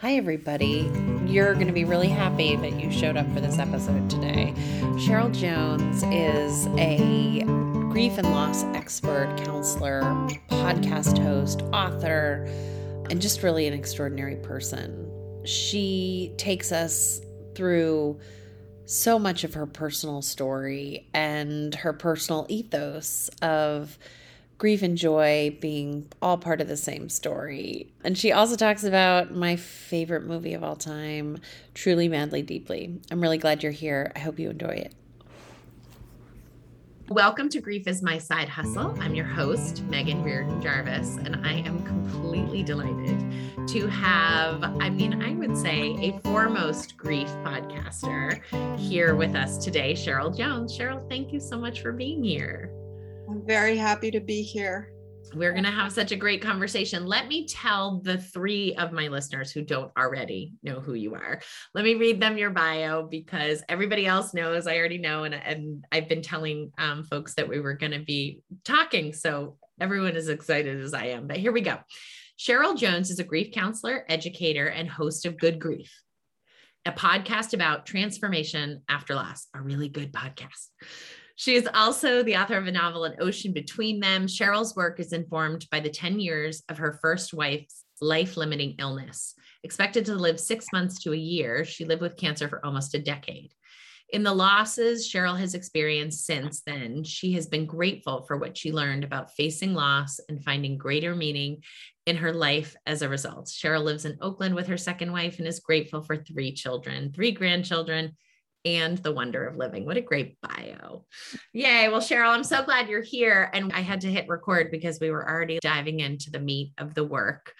Hi, everybody. You're going to be really happy that you showed up for this episode today. Cheryl Jones is a grief and loss expert, counselor, podcast host, author, and just really an extraordinary person. She takes us through so much of her personal story and her personal ethos of grief and joy being all part of the same story. And she also talks about my favorite movie of all time, Truly, Madly, Deeply. I'm really glad you're here. I hope you enjoy it. Welcome to Grief is My Side Hustle. I'm your host, Megan Reardon Jarvis, and I am completely delighted to have, I mean, I would say a foremost grief podcaster here with us today, Cheryl Jones. Cheryl, thank you so much for being here. I'm very happy to be here. We're going to have such a great conversation. Let me tell the three of my listeners who don't already know who you are. Let me read them your bio because everybody else knows. I already know. And, and I've been telling um, folks that we were going to be talking. So everyone is excited as I am. But here we go. Cheryl Jones is a grief counselor, educator, and host of Good Grief, a podcast about transformation after loss, a really good podcast. She is also the author of a novel, An Ocean Between Them. Cheryl's work is informed by the 10 years of her first wife's life limiting illness. Expected to live six months to a year, she lived with cancer for almost a decade. In the losses Cheryl has experienced since then, she has been grateful for what she learned about facing loss and finding greater meaning in her life as a result. Cheryl lives in Oakland with her second wife and is grateful for three children, three grandchildren, and the wonder of living. What a great bio. Yay. Well, Cheryl, I'm so glad you're here. And I had to hit record because we were already diving into the meat of the work.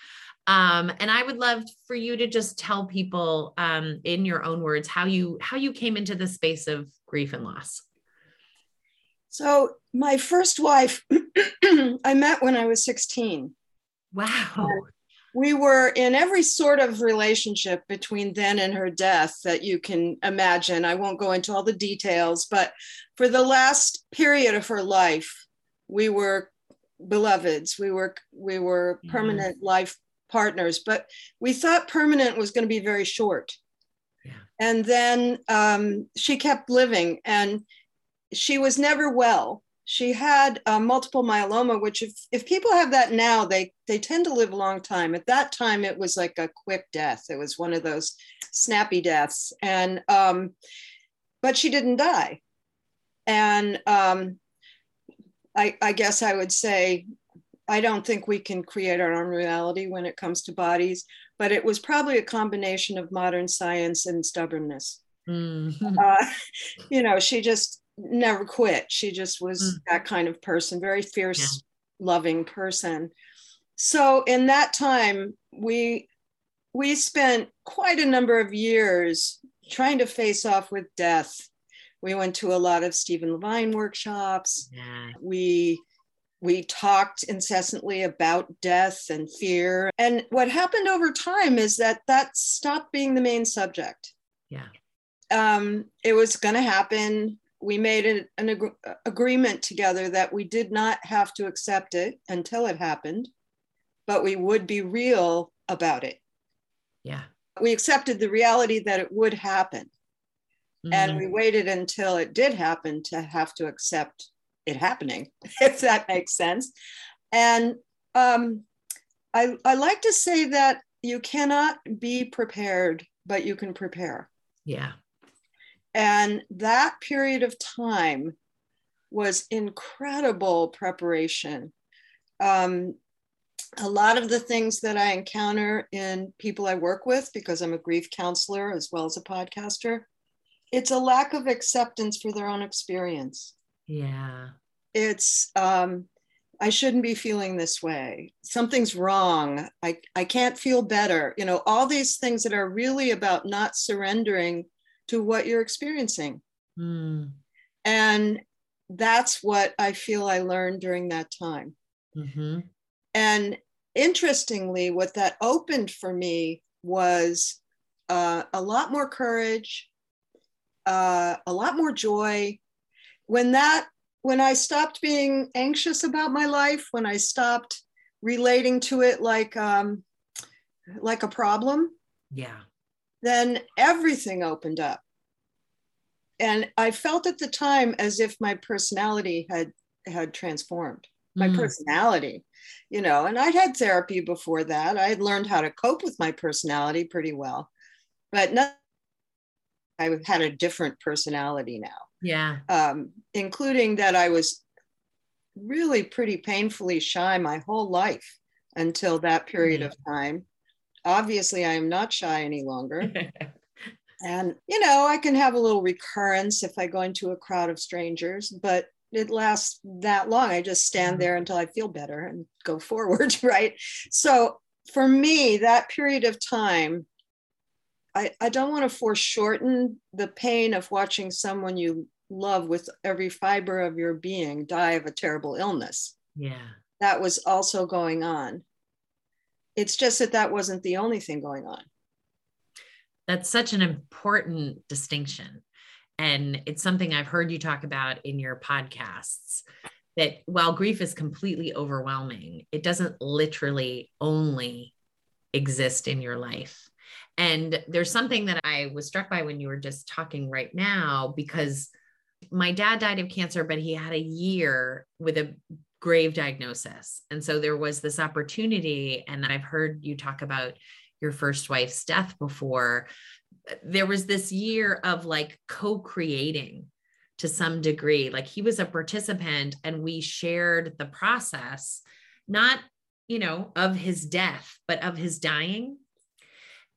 Um, and I would love for you to just tell people um, in your own words how you how you came into the space of grief and loss. So my first wife, I met when I was 16. Wow we were in every sort of relationship between then and her death that you can imagine. I won't go into all the details, but for the last period of her life, we were beloveds. We were we were mm-hmm. permanent mm-hmm. life partners, but we thought permanent was going to be very short. Yeah. And then um, she kept living, and she was never well she had uh, multiple myeloma, which if, if people have that now, they, they tend to live a long time. At that time, it was like a quick death. It was one of those snappy deaths. And, um, but she didn't die. And um, I, I guess I would say, I don't think we can create our own reality when it comes to bodies, but it was probably a combination of modern science and stubbornness. Mm-hmm. Uh, you know, she just never quit. She just was mm. that kind of person, very fierce, yeah. loving person. So in that time, we we spent quite a number of years trying to face off with death. We went to a lot of Stephen Levine workshops. Yeah. We we talked incessantly about death and fear. And what happened over time is that that stopped being the main subject. Yeah. Um, it was going to happen we made an, an ag- agreement together that we did not have to accept it until it happened, but we would be real about it. Yeah. We accepted the reality that it would happen. Mm-hmm. And we waited until it did happen to have to accept it happening, if that makes sense. And um, I, I like to say that you cannot be prepared, but you can prepare. Yeah. And that period of time was incredible preparation. Um, a lot of the things that I encounter in people I work with, because I'm a grief counselor as well as a podcaster, it's a lack of acceptance for their own experience. Yeah. It's, um, I shouldn't be feeling this way. Something's wrong. I, I can't feel better. You know, all these things that are really about not surrendering to what you're experiencing. Mm. And that's what I feel I learned during that time. Mm-hmm. And interestingly, what that opened for me was uh, a lot more courage, uh, a lot more joy. When that, when I stopped being anxious about my life, when I stopped relating to it like um, like a problem, Yeah. Then everything opened up. And I felt at the time as if my personality had had transformed. My mm. personality, you know, and I'd had therapy before that. I had learned how to cope with my personality pretty well, but not, I had a different personality now. Yeah. Um, including that I was really pretty painfully shy my whole life until that period of time. Obviously, I am not shy any longer. and, you know, I can have a little recurrence if I go into a crowd of strangers, but it lasts that long. I just stand mm-hmm. there until I feel better and go forward, right? So for me, that period of time, I, I don't want to foreshorten the pain of watching someone you love with every fiber of your being die of a terrible illness. Yeah. That was also going on. It's just that that wasn't the only thing going on. That's such an important distinction. And it's something I've heard you talk about in your podcasts that while grief is completely overwhelming, it doesn't literally only exist in your life. And there's something that I was struck by when you were just talking right now, because my dad died of cancer, but he had a year with a grave diagnosis. And so there was this opportunity. And I've heard you talk about your first wife's death before. There was this year of like co creating to some degree. Like he was a participant and we shared the process, not, you know, of his death, but of his dying.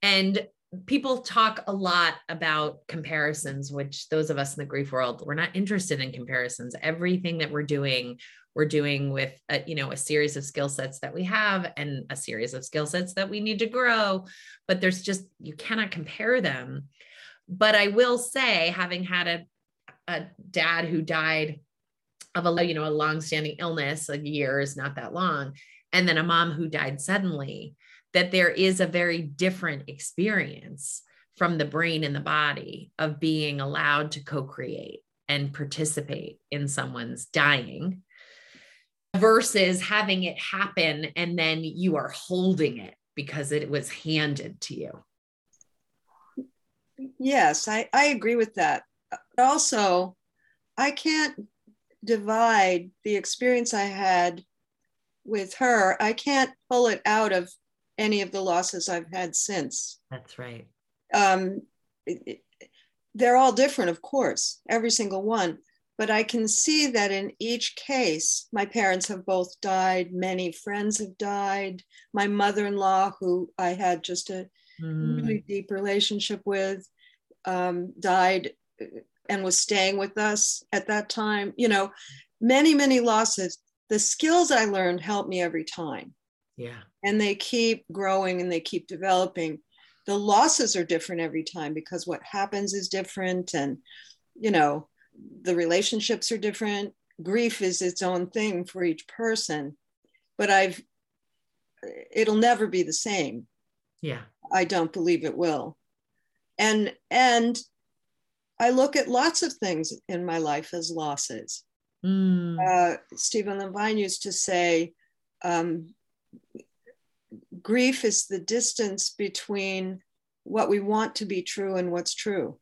And people talk a lot about comparisons which those of us in the grief world we're not interested in comparisons everything that we're doing we're doing with a, you know a series of skill sets that we have and a series of skill sets that we need to grow but there's just you cannot compare them. But i will say having had a, a dad who died of a you know a long-standing illness a year is not that long and then a mom who died suddenly that there is a very different experience from the brain and the body of being allowed to co create and participate in someone's dying versus having it happen and then you are holding it because it was handed to you. Yes, I, I agree with that. Also, I can't divide the experience I had with her, I can't pull it out of any of the losses I've had since. That's right. Um, it, it, they're all different, of course, every single one. But I can see that in each case, my parents have both died, many friends have died. My mother in law, who I had just a mm. really deep relationship with, um, died and was staying with us at that time. You know, many, many losses. The skills I learned helped me every time. Yeah. And they keep growing and they keep developing. The losses are different every time because what happens is different and you know, the relationships are different. Grief is its own thing for each person. But I've it'll never be the same. Yeah. I don't believe it will. And and I look at lots of things in my life as losses. Mm. Uh, Stephen Levine used to say, um, grief is the distance between what we want to be true and what's true.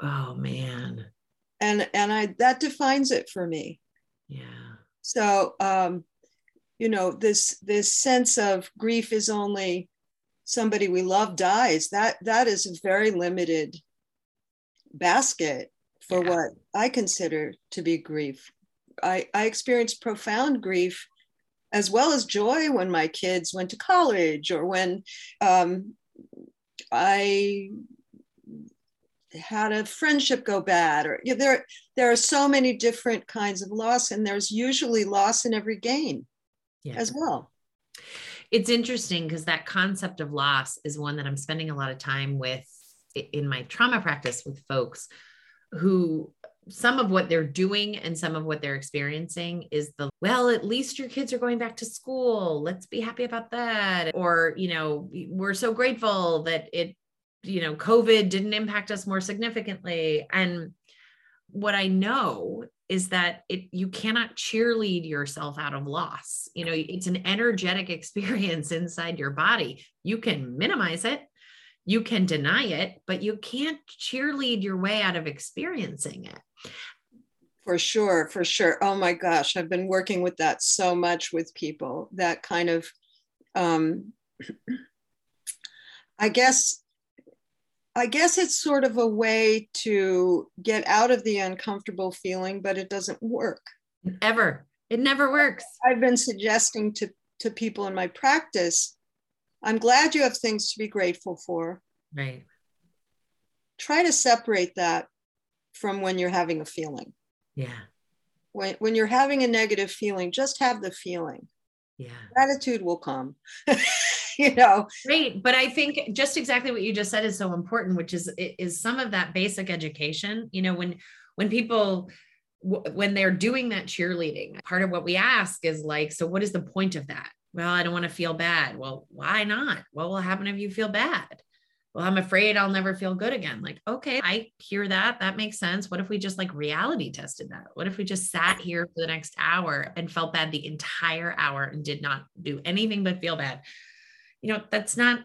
Oh man. And and I that defines it for me. Yeah. So um, you know, this this sense of grief is only somebody we love dies. That that is a very limited basket for yeah. what I consider to be grief. I, I experienced profound grief as well as joy when my kids went to college or when um, I had a friendship go bad or you know, there there are so many different kinds of loss and there's usually loss in every gain yeah. as well. It's interesting because that concept of loss is one that i'm spending a lot of time with in my trauma practice with folks who some of what they're doing and some of what they're experiencing is the well at least your kids are going back to school. Let's be happy about that. Or you know we're so grateful that it you know covid didn't impact us more significantly and what i know is that it you cannot cheerlead yourself out of loss you know it's an energetic experience inside your body you can minimize it You can deny it, but you can't cheerlead your way out of experiencing it. For sure, for sure. Oh my gosh, I've been working with that so much with people. That kind of, um, I guess, I guess it's sort of a way to get out of the uncomfortable feeling, but it doesn't work. Ever. It never works. I've been suggesting to, to people in my practice I'm glad you have things to be grateful for. Right. Try to separate that from when you're having a feeling. Yeah. When, when you're having a negative feeling, just have the feeling. Yeah. Gratitude will come. you know? Great but i think just exactly what you just said is so important which is is some of that basic education you know when when people when they're doing that cheerleading part of what we ask is like so what is the point of that? Well i don't want to feel bad. Well why not? What will happen if you feel bad? Well i'm afraid i'll never feel good again. Like okay i hear that that makes sense. What if we just like reality tested that? What if we just sat here for the next hour and felt bad the entire hour and did not do anything but feel bad you know that's not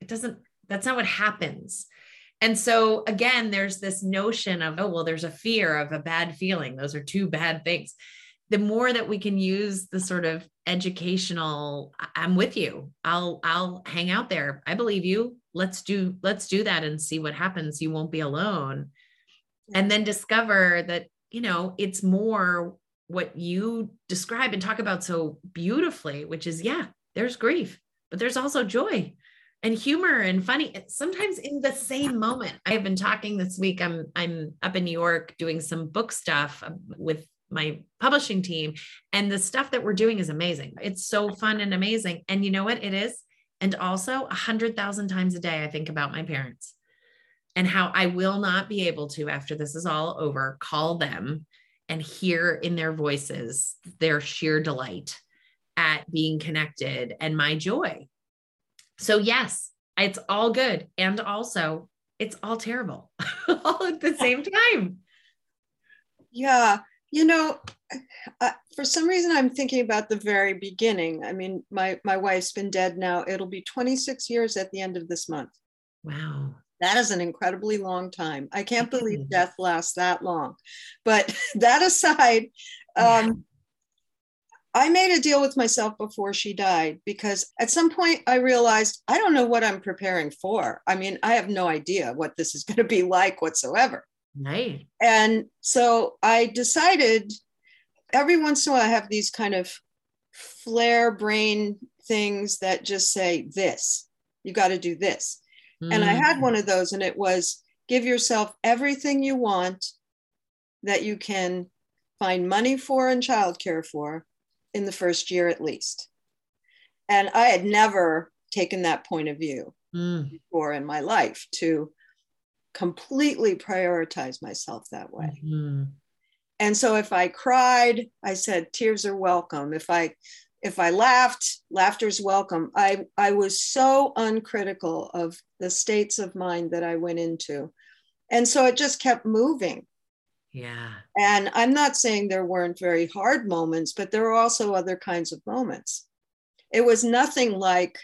it doesn't that's not what happens. And so again there's this notion of oh well there's a fear of a bad feeling. Those are two bad things. The more that we can use the sort of educational i'm with you. I'll i'll hang out there. I believe you. Let's do let's do that and see what happens. You won't be alone. And then discover that you know it's more what you describe and talk about so beautifully which is yeah there's grief but there's also joy and humor and funny sometimes in the same moment. I've been talking this week i'm i'm up in new york doing some book stuff um, with my publishing team and the stuff that we're doing is amazing. It's so fun and amazing. And you know what it is? And also a hundred thousand times a day i think about my parents and how i will not be able to after this is all over call them and hear in their voices their sheer delight at being connected and my joy. So, yes, it's all good. And also, it's all terrible all at the same time. Yeah. You know, uh, for some reason, I'm thinking about the very beginning. I mean, my, my wife's been dead now. It'll be 26 years at the end of this month. Wow. That is an incredibly long time. I can't believe death lasts that long. But that aside, um, I made a deal with myself before she died because at some point I realized I don't know what I'm preparing for. I mean, I have no idea what this is going to be like whatsoever. Right. And so I decided every once in a while I have these kind of flare brain things that just say this, you got to do this. Mm. And I had one of those, and it was give yourself everything you want that you can find money for and childcare for in the first year at least. And I had never taken that point of view mm. before in my life to completely prioritize myself that way. Mm-hmm. And so if I cried, I said tears are welcome. If I if I laughed, laughter's welcome. I I was so uncritical of the states of mind that I went into. And so it just kept moving. Yeah. And I'm not saying there weren't very hard moments, but there were also other kinds of moments. It was nothing like,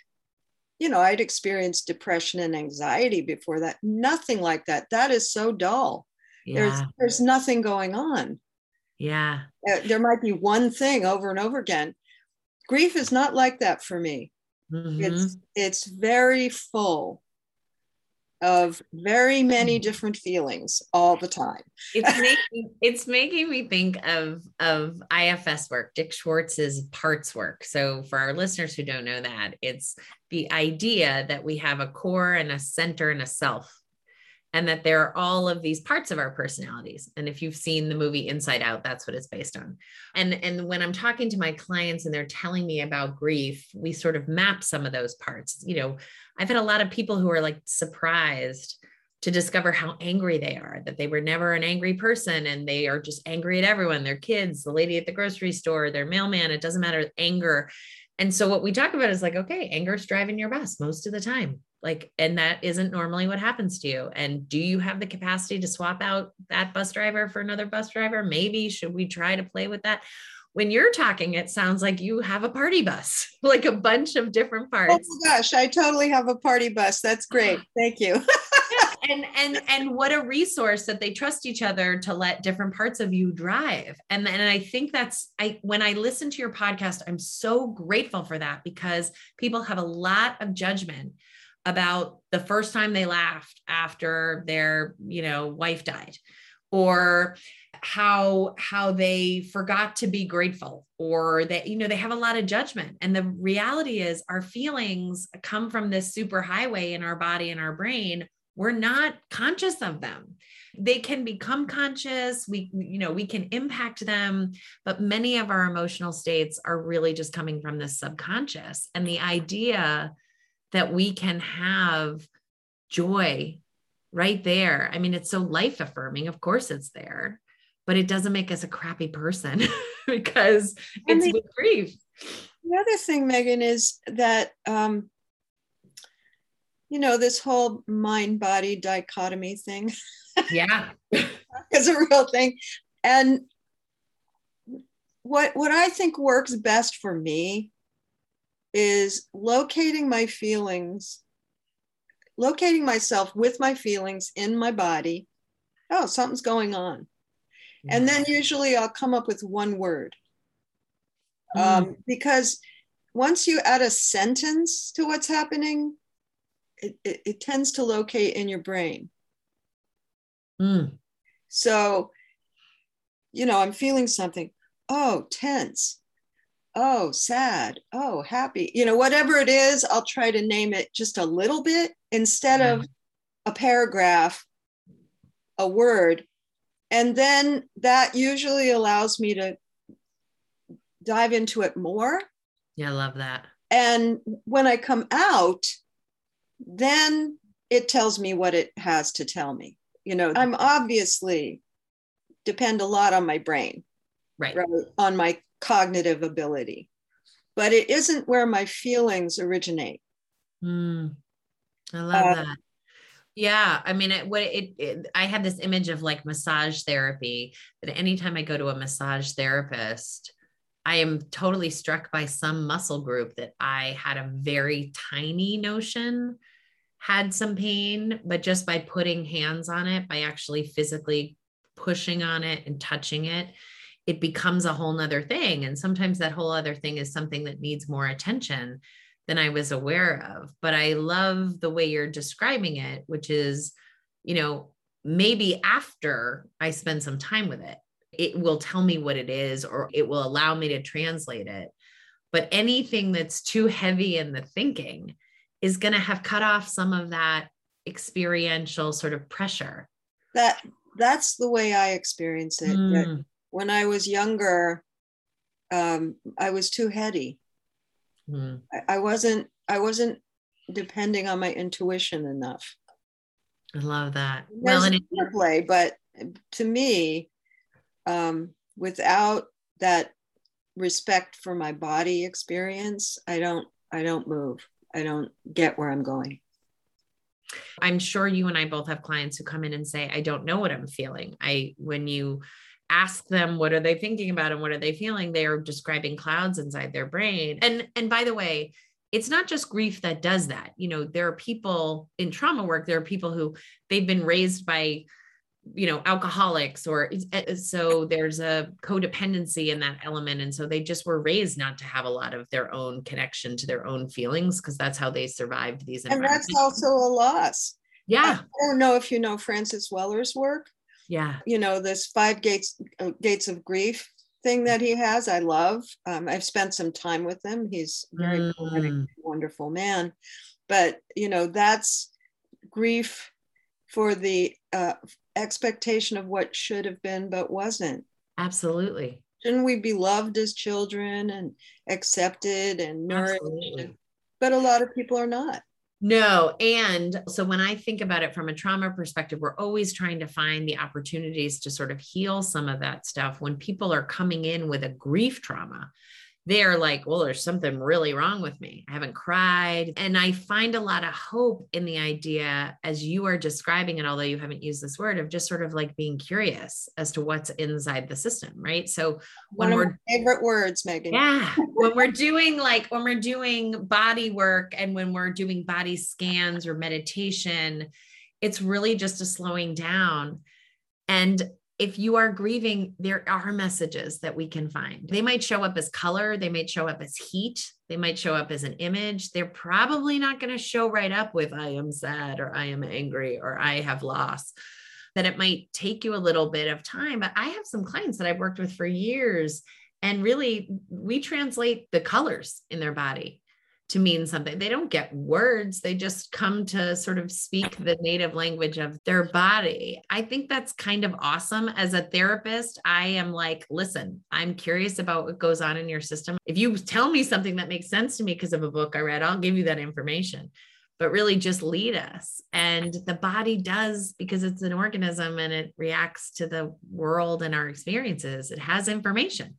you know, I'd experienced depression and anxiety before that. Nothing like that. That is so dull. Yeah. There's there's nothing going on. Yeah. Uh, there might be one thing over and over again. Grief is not like that for me. Mm-hmm. It's it's very full of very many mm. different feelings all the time. it's making it's making me think of of IFS work, Dick Schwartz's parts work. So for our listeners who don't know that, it's the idea that we have a core and a center and a self and that there are all of these parts of our personalities. And if you've seen the movie inside out that's what it's based on. And and when i'm talking to my clients and they're telling me about grief we sort of map some of those parts. You know i've had a lot of people who are like surprised to discover how angry they are that they were never an angry person and they are just angry at everyone their kids the lady at the grocery store their mailman it doesn't matter anger and so what we talk about is like okay anger's driving your bus most of the time like and that isn't normally what happens to you and do you have the capacity to swap out that bus driver for another bus driver maybe should we try to play with that when you're talking, it sounds like you have a party bus, like a bunch of different parts. Oh my gosh, I totally have a party bus. That's great. Thank you. and and and what a resource that they trust each other to let different parts of you drive. And and i think that's i when i listen to your podcast i'm so grateful for that because people have a lot of judgment about the first time they laughed after their you know wife died or how how they forgot to be grateful or that you know they have a lot of judgment. And the reality is our feelings come from this super highway in our body and our brain we're not conscious of them. They can become conscious. We you know we can impact them but many of our emotional states are really just coming from the subconscious and the idea that we can have joy right there. I mean it's so life affirming of course it's there but it doesn't make us a crappy person because it's the, with grief. The other thing megan is that um, you know, this whole mind body dichotomy thing. Yeah. is a real thing. And what what I think works best for me is locating my feelings, locating myself with my feelings in my body. Oh, something's going on. Yeah. And then usually I'll come up with one word. Mm. Um, because once you add a sentence to what's happening, it, it, it tends to locate in your brain. Mm. So, you know, I'm feeling something. Oh, tense. Oh, sad. Oh, happy. You know, whatever it is, I'll try to name it just a little bit instead of mm. a paragraph, a word. And then that usually allows me to dive into it more. Yeah, I love that. And when I come out, then it tells me what it has to tell me. You know, I'm obviously depend a lot on my brain, right? right on my cognitive ability, but it isn't where my feelings originate. Mm, I love uh, that. Yeah, I mean, it, what it, it, I had this image of like massage therapy that anytime I go to a massage therapist, I am totally struck by some muscle group that I had a very tiny notion had some pain, but just by putting hands on it, by actually physically pushing on it and touching it, it becomes a whole nother thing. And sometimes that whole other thing is something that needs more attention than I was aware of. But I love the way you're describing it, which is, you know, maybe after I spend some time with it, it will tell me what it is or it will allow me to translate it. But anything that's too heavy in the thinking is going to have cut off some of that experiential sort of pressure. That that's the way I experience it. Mm. When I was younger, um, I was too heady. Mm. I, I wasn't. I wasn't depending on my intuition enough. I love that. There's well, and it- play, but to me, um, without that respect for my body experience, I don't I don't move. I don't get where I'm going. I'm sure you and I both have clients who come in and say, I don't know what I'm feeling. I when you ask them what are they thinking about and what are they feeling, they are describing clouds inside their brain. And and by the way, it's not just grief that does that. You know, there are people in trauma work, there are people who they've been raised by you know alcoholics or eh, so there's a codependency in that element. And so they just were raised not to have a lot of their own connection to their own feelings because that's how they survived these and that's also a loss. Yeah. I don't know if you know francis weller's work. Yeah. You know this five gates uh, gates of grief thing that he has i love. Um, i've spent some time with him. He's very mm. wonderful man. But you know that's grief for the uh, expectation of what should have been but wasn't. Absolutely. Shouldn't we be loved as children and accepted and nourished? Absolutely. But a lot of people are not. No. And so when I think about it from a trauma perspective, we're always trying to find the opportunities to sort of heal some of that stuff. When people are coming in with a grief trauma, they're like, well, there's something really wrong with me. I haven't cried. And I find a lot of hope in the idea, as you are describing it, although you haven't used this word, of just sort of like being curious as to what's inside the system. Right. So when One we're favorite words, Megan. Yeah. when we're doing like when we're doing body work and when we're doing body scans or meditation, it's really just a slowing down. And if you are grieving, there are messages that we can find. They might show up as color, they might show up as heat, they might show up as an image. They're probably not going to show right up with I am sad or I am angry or I have loss. That it might take you a little bit of time. But I have some clients that I've worked with for years, and really we translate the colors in their body to mean something. They don't get words, they just come to sort of speak the native language of their body. I think that's kind of awesome. As a therapist, I am like, listen, I'm curious about what goes on in your system. If you tell me something that makes sense to me because of a book I read, I'll give you that information. But really, just lead us. And the body does because it's an organism and it reacts to the world and our experiences. It has information.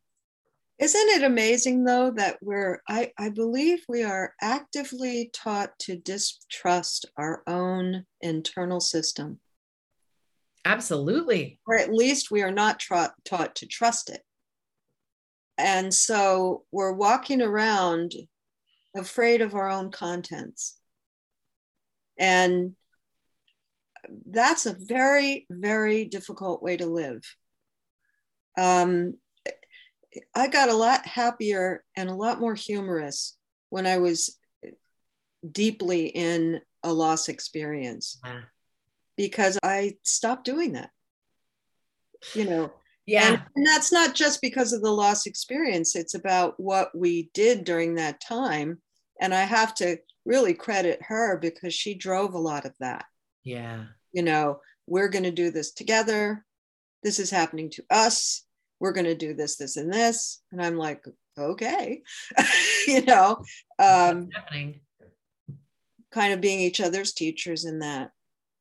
Isn't it amazing though that we're, I, I believe we are actively taught to distrust our own internal system. Absolutely. Or at least we are not tra- taught to trust it. And so we're walking around afraid of our own contents. And that's a very, very difficult way to live. Um, I got a lot happier and a lot more humorous when I was deeply in a loss experience yeah. because I stopped doing that. You know, yeah. And, and, that's not just because of the loss experience, it's about what we did during that time. And I have to really credit her because she drove a lot of that. Yeah. You know, we're going to do this together. This is happening to us we're going to do this, this, and this. And I'm like, okay, you know, um, kind of being each other's teachers in that.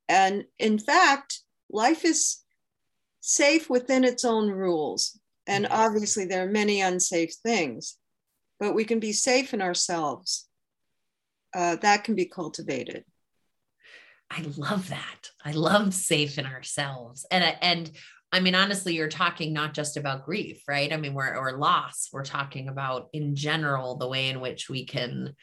And in fact, life is safe within its own rules. And obviously, there are many unsafe things, but we can be safe in ourselves. Uh, that can be cultivated. I love that. I love safe in ourselves. And and I mean, honestly, you're talking not just about grief, right? I mean, we're or loss. We're talking about in general the way in which we can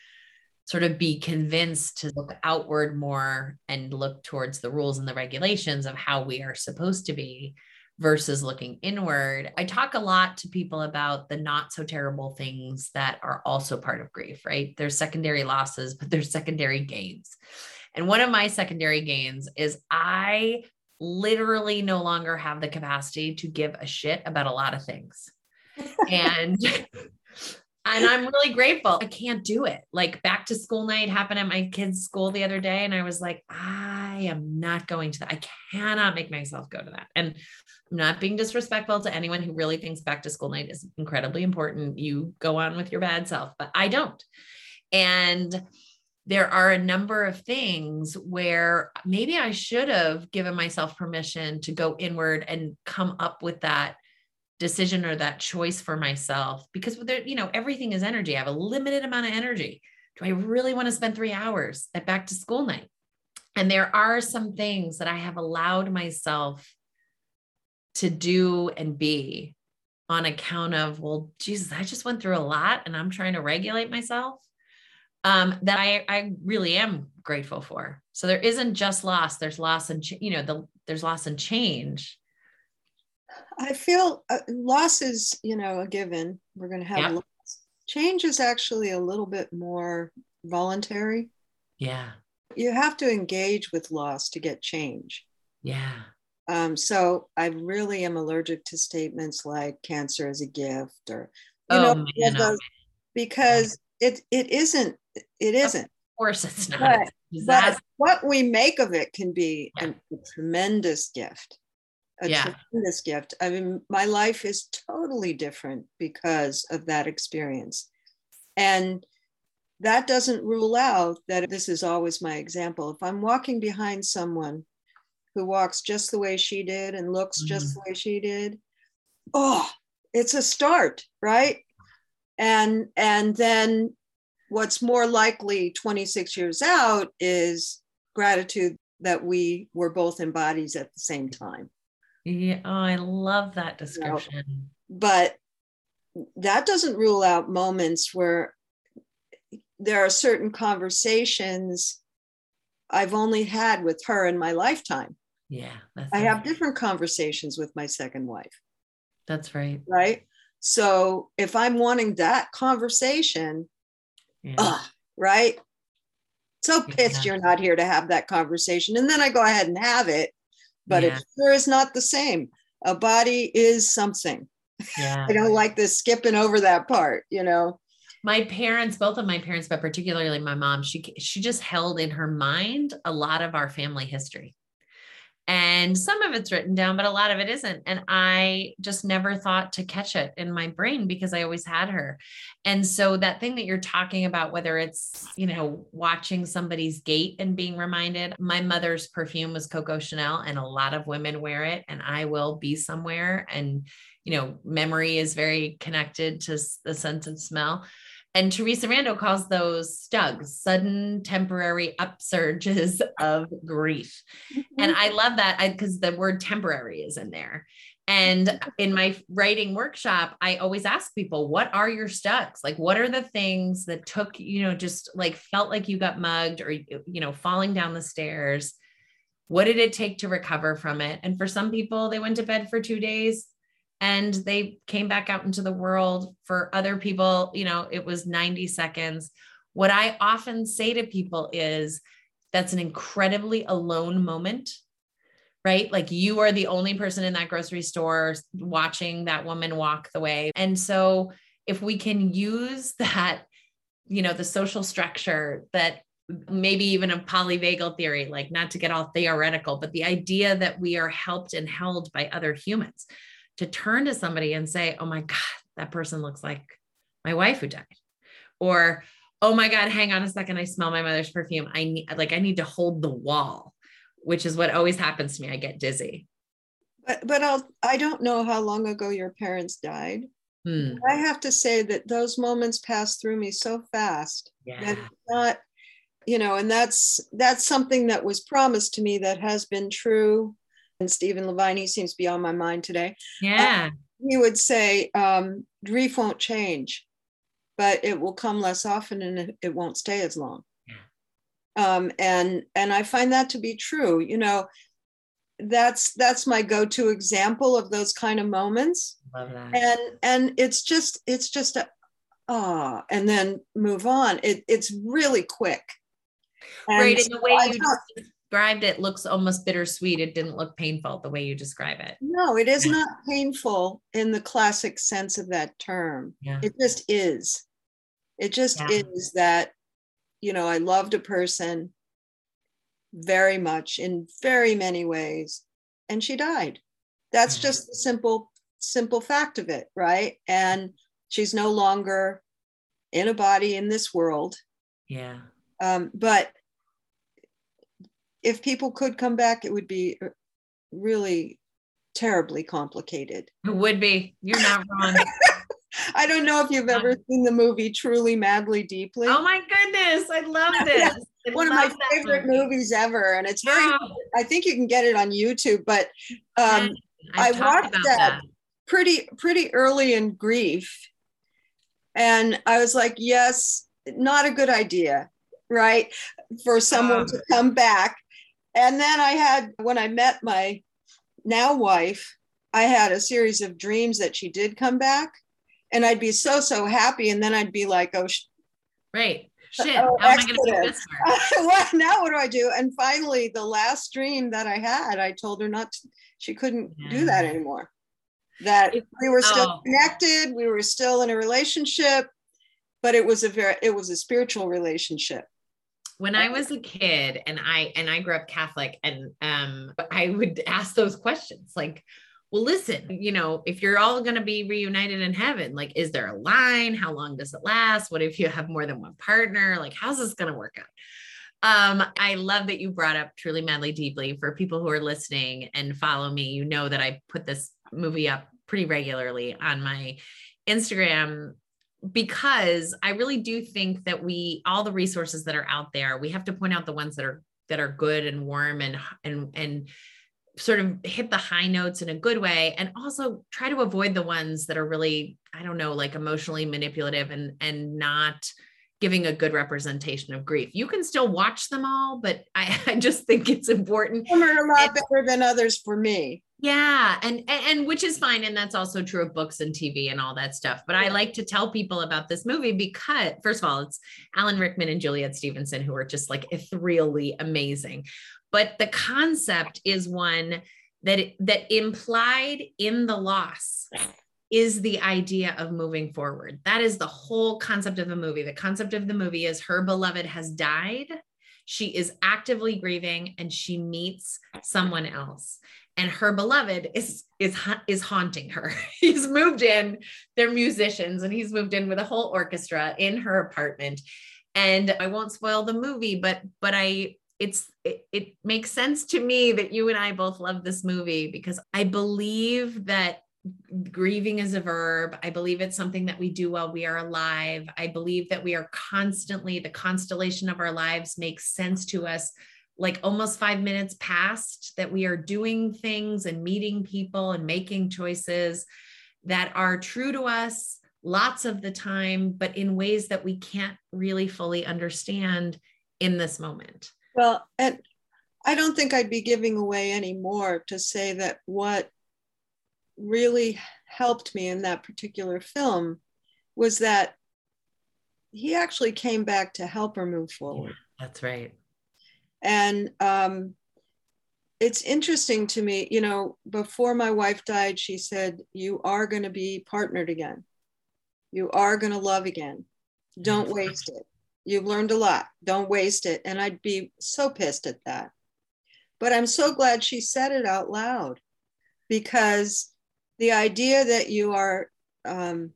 sort of be convinced to look outward more and look towards the rules and the regulations of how we are supposed to be versus looking inward. I talk a lot to people about the not so terrible things that are also part of grief, right? There's secondary losses, but there's secondary gains. And one of my secondary gains is I literally no longer have the capacity to give a shit about a lot of things. and and I'm really grateful. I can't do it. Like back to school night happened at my kids' school the other day, and I was like, I am not going to that. I cannot make myself go to that. And I'm not being disrespectful to anyone who really thinks back to school night is incredibly important. You go on with your bad self, but I don't. And there are a number of things where maybe I should have given myself permission to go inward and come up with that decision or that choice for myself because there, you know, everything is energy. I have a limited amount of energy. Do I really want to spend three hours at back to school night? And there are some things that I have allowed myself to do and be on account of, well, Jesus, I just went through a lot and I'm trying to regulate myself um, that I, I really am grateful for. So there isn't just loss, there's loss and, ch- you know, the, there's loss and change. I feel uh, loss is, you know, a given. We're going to have yeah. loss. Change is actually a little bit more voluntary. Yeah. You have to engage with loss to get change. Yeah. Um, so I really am allergic to statements like cancer is a gift or, you oh, know, man, those, because it, it isn't it isn't. Of course, it's not. But, but what we make of it can be yeah. a, a tremendous gift. A yeah. tremendous gift. I mean, my life is totally different because of that experience. And that doesn't rule out that this is always my example. If I'm walking behind someone who walks just the way she did and looks mm-hmm. just the way she did, oh, it's a start, right? and and then what's more likely 26 years out is gratitude that we were both in bodies at the same time yeah oh i love that description you know, but that doesn't rule out moments where there are certain conversations I've only had with her in my lifetime. Yeah. I right. have different conversations with my second wife. That's right. Right. So if I'm wanting that conversation, yeah. ugh, right? So pissed yeah. you're not here to have that conversation. And then I go ahead and have it, but yeah. it sure is not the same. A body is something. Yeah. I don't like this skipping over that part, you know my parents both of my parents but particularly my mom she she just held in her mind a lot of our family history and some of it's written down but a lot of it isn't and i just never thought to catch it in my brain because i always had her. And so that thing that you're talking about whether it's you know watching somebody's gait and being reminded my mother's perfume was coco chanel and a lot of women wear it and i will be somewhere and you know memory is very connected to the sense of smell and Teresa Rando calls those stugs, sudden temporary upsurges of grief. Mm-hmm. And I love that because the word temporary is in there. And in my writing workshop, I always ask people, what are your stugs? Like, what are the things that took, you know, just like felt like you got mugged or, you know, falling down the stairs? What did it take to recover from it? And for some people, they went to bed for two days and they came back out into the world for other people you know it was 90 seconds. What i often say to people is that's an incredibly alone moment right? Like you are the only person in that grocery store watching that woman walk the way. And so if we can use that you know the social structure that maybe even a polyvagal theory like not to get all theoretical but the idea that we are helped and held by other humans to turn to somebody and say, oh my God, that person looks like my wife who died. Or, oh my God, hang on a second, I smell my mother's perfume. I need like I need to hold the wall, which is what always happens to me. I get dizzy. But but I'll I don't know how long ago your parents died. Hmm. I have to say that those moments pass through me so fast yeah. that not, you know, and that's that's something that was promised to me that has been true and Stephen Levine he seems to be on my mind today. Yeah. Uh, he would say, um, grief won't change, but it will come less often and it, won't stay as long. Yeah. Um, and and I find that to be true. You know, that's that's my go-to example of those kind of moments. Love that. And and it's just it's just a ah, oh, and then move on. It, it's really quick. And right, in the way you described it looks almost bittersweet. It didn't look painful the way you describe it. No, it is not painful in the classic sense of that term. Yeah. It just is. It just yeah. is that, you know, I loved a person very much in very many ways, and she died. That's yeah. just the simple, simple fact of it, right? And she's no longer in a body in this world. Yeah. Um, but if people could come back, it would be uh, really terribly complicated. It would be. You're not wrong. I don't know if you've ever seen the movie Truly Madly Deeply. Oh my goodness, I love this. I One love of my favorite movie. movies ever, and it's very. Oh. I think you can get it on YouTube, but um, I watched that, that pretty pretty early in grief, and I was like, yes, not a good idea, right, for someone oh. to come back and then I had, when I met my now wife, I had a series of dreams that she did come back. And I'd be so, so happy. And then I'd be like, oh, sh- right. Uh, Shit. Oh, How am I going to do this? well, now what do I do? And finally, the last dream that I had, I told her not to, she couldn't yeah. do that anymore. That we were still oh. connected, we were still in a relationship, but it was a very, it was a spiritual relationship when I was a kid and I and I grew up Catholic and um I would ask those questions like well listen you know if you're all going to be reunited in heaven like is there a line? How long does it last? What if you have more than one partner? Like how's this going to work out? Um I love that you brought up truly madly deeply for people who are listening and follow me. You know that I put this movie up pretty regularly on my Instagram because I really do think that we all the resources that are out there, we have to point out the ones that are that are good and warm and and and sort of hit the high notes in a good way. And also try to avoid the ones that are really i don't know like emotionally manipulative and and not giving a good representation of grief. You can still watch them all but i, I just think it's important. Some are a lot better than others for me. Yeah and, and and which is fine and that's also true of books and tv and all that stuff but i like to tell people about this movie because first of all it's alan rickman and juliet stevenson who are just like ethereally amazing but the concept is one that that implied in the loss is the idea of moving forward. That is the whole concept of the movie. The concept of the movie is her beloved has died. She is actively grieving and she meets someone else. And her beloved is is is haunting her. He's moved in. They're musicians and he's moved in with a whole orchestra in her apartment. And i won't spoil the movie but but i it's it, it makes sense to me that you and I both love this movie because I believe that grieving is a verb. I believe it's something that we do while we are alive. I believe that we are constantly, the constellation of our lives makes sense to us like almost five minutes past that we are doing things and meeting people and making choices that are true to us lots of the time, but in ways that we can't really fully understand in this moment. Well, and I don't think I'd be giving away any more to say that what really helped me in that particular film was that he actually came back to help her move forward. Yeah, that's right. And um, it's interesting to me, you know, before my wife died, she said, You are going to be partnered again. You are going to love again. Don't waste it. You've learned a lot. Don't waste it. And I'd be so pissed at that. But I'm so glad she said it out loud because the idea that you are um,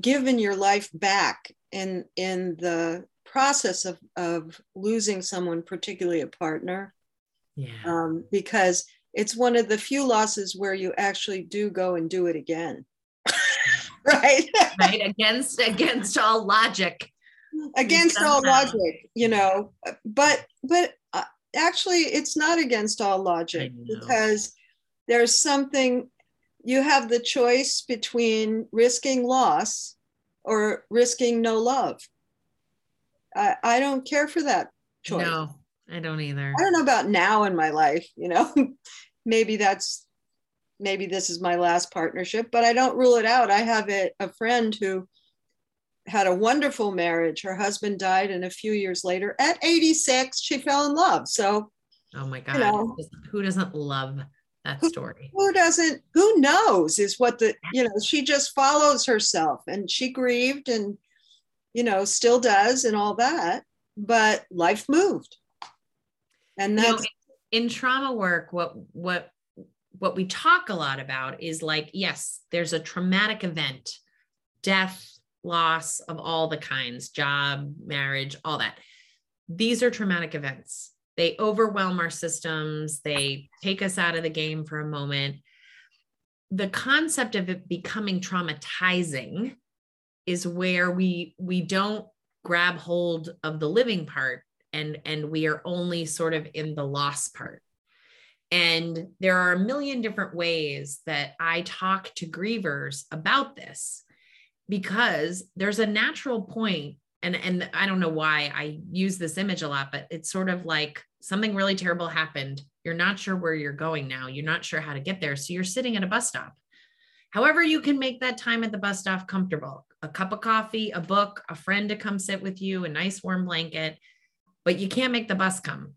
given your life back in, in the process of, of losing someone, particularly a partner, yeah. um, because it's one of the few losses where you actually do go and do it again. right? Right against against all logic. Against all logic you know but but uh, actually it's not against all logic because there's something you have the choice between risking loss or risking no love i, I don't care for that choice no i don't either i don't know about now in my life you know maybe that's maybe this is my last partnership, but I don't rule it out. I have a, a friend who had a wonderful marriage. Her husband died, and a few years later, at 86, she fell in love. So, oh my God, you know, who doesn't love that story? Who, who doesn't? Who knows? Is what the, you know, she just follows herself and she grieved and, you know, still does and all that, but life moved. And that's. You know, in trauma work, what, what what we talk a lot about is like, yes, there's a traumatic event, death, loss of all the kinds, job, marriage, all that. These are traumatic events. They overwhelm our systems, they take us out of the game for a moment. The concept of it becoming traumatizing is where we we don't grab hold of the living part and and we are only sort of in the loss part and there are a million different ways that I talk to grievers about this because there's a natural point and and I don't know why I use this image a lot but it's sort of like something really terrible happened. You're not sure where you're going now. You're not sure how to get there. So you're sitting at a bus stop. However you can make that time at the bus stop comfortable. A cup of coffee a book a friend to come sit with you a nice warm blanket but you can't make the bus come.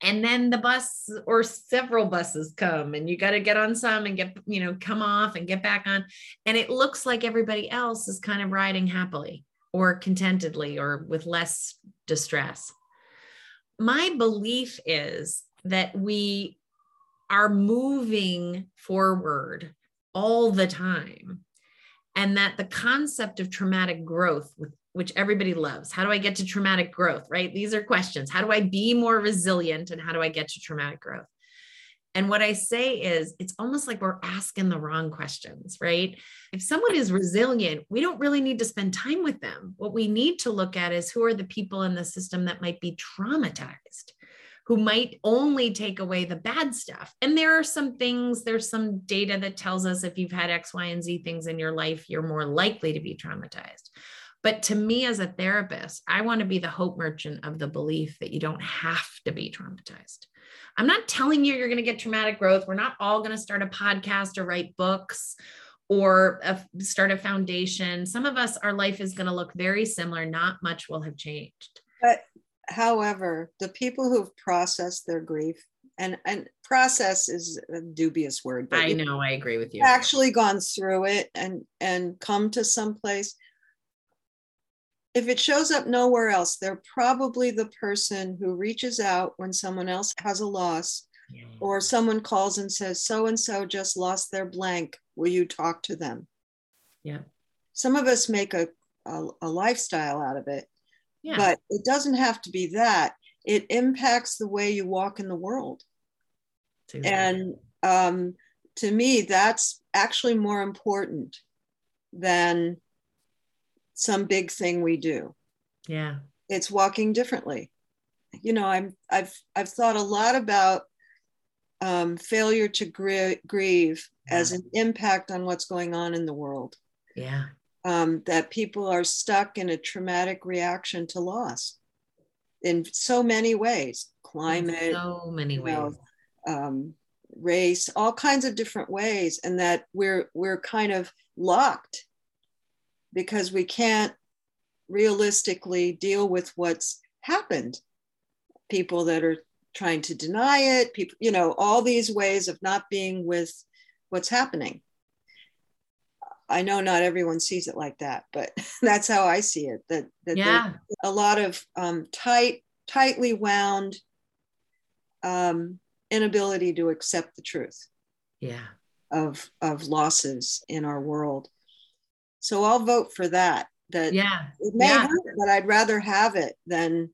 And then the bus or several buses come and you got to get on some and get you know come off and get back on. And it looks like everybody else is kind of riding happily or contentedly or with less distress my belief is that we are moving forward all the time and that the concept of traumatic growth which everybody loves. How do I get to traumatic growth, right? These are questions. How do I be more resilient and how do I get to traumatic growth? And what I say is, it's almost like we're asking the wrong questions, right? If someone is resilient, we don't really need to spend time with them. What we need to look at is who are the people in the system that might be traumatized, who might only take away the bad stuff. And there are some things, there's some data that tells us if you've had X, Y, and Z things in your life, you're more likely to be traumatized. But to me, as a therapist, I want to be the hope merchant of the belief that you don't have to be traumatized. I'm not telling you you're going to get traumatic growth. We're not all going to start a podcast or write books or a, start a foundation. Some of us, our life is going to look very similar. Not much will have changed. But however, the people who've processed their grief, and, and process is a dubious word. But I know, I agree with you. Actually gone through it and and come to some place if it shows up nowhere else, they're probably the person who reaches out when someone else has a loss yeah. or someone calls and says, so and so just lost their blank. Will you talk to them? Yeah. Some of us make a, a, a lifestyle out of it, yeah. but it doesn't have to be that. It impacts the way you walk in the world. And um, to me, that's actually more important than some big thing we do. Yeah. It's walking differently. You know, I'm I've I've thought a lot about um, failure to gr- grieve yeah. as an impact on what's going on in the world. Yeah. Um, that people are stuck in a traumatic reaction to loss in so many ways climate in so many ways know, um, race all kinds of different ways and that we're we're kind of locked because we can't realistically deal with what's happened. People that are trying to deny it, people, you know, all these ways of not being with what's happening. I know not everyone sees it like that, but that's how I see it. That, that yeah. a lot of um, tight, tightly wound um, inability to accept the truth. Yeah. Of of losses in our world, so I'll vote for that. That yeah, it may yeah. hurt, but I'd rather have it than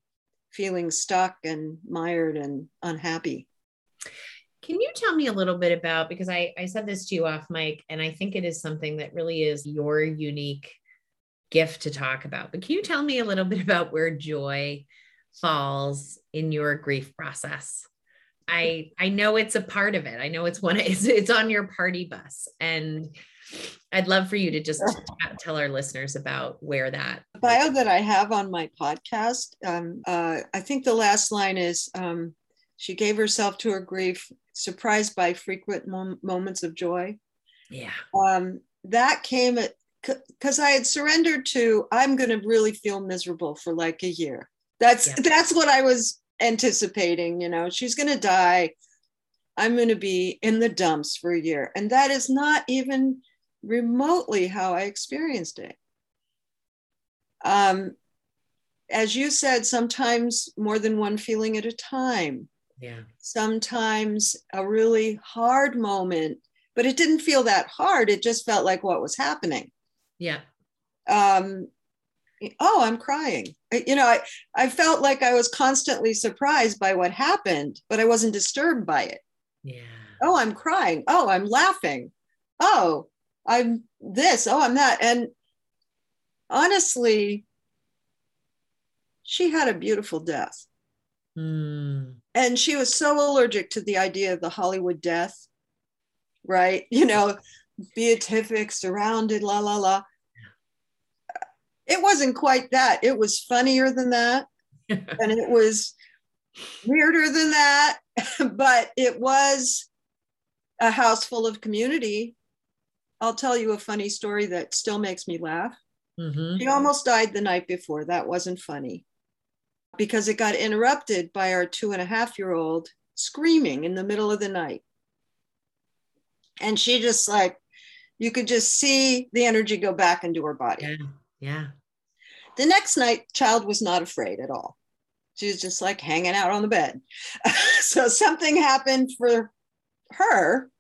feeling stuck and mired and unhappy. Can you tell me a little bit about because I, I said this to you off mic, and I think it is something that really is your unique gift to talk about. But can you tell me a little bit about where joy falls in your grief process? I I know it's a part of it. I know it's one it's, it's on your party bus and I'd love for you to just tell our listeners about where that bio that I have on my podcast. Um, uh, I think the last line is um, she gave herself to her grief, surprised by frequent mom- moments of joy. Yeah. Um, that came at because I had surrendered to I'm going to really feel miserable for like a year. That's yeah. that's what I was anticipating. You know, she's going to die. I'm going to be in the dumps for a year, and that is not even remotely how I experienced it. Um, as you said, sometimes more than one feeling at a time. Yeah. Sometimes a really hard moment, but it didn't feel that hard. It just felt like what was happening. Yeah. Um, oh, I'm crying. You know, I, I felt like I was constantly surprised by what happened, but I wasn't disturbed by it. Yeah. Oh, I'm crying. Oh, I'm laughing. Oh, I'm this, oh, I'm that. And honestly, she had a beautiful death. Mm. And she was so allergic to the idea of the Hollywood death, right? You know, beatific, surrounded, la, la, la. It wasn't quite that. It was funnier than that. and it was weirder than that. but it was a house full of community I'll tell you a funny story that still makes me laugh. Mm-hmm. She almost died the night before. That wasn't funny because it got interrupted by our two and a half year old screaming in the middle of the night. And she just like, you could just see the energy go back into her body. Yeah. Yeah. The next night, child was not afraid at all. She was just like hanging out on the bed. so something happened for her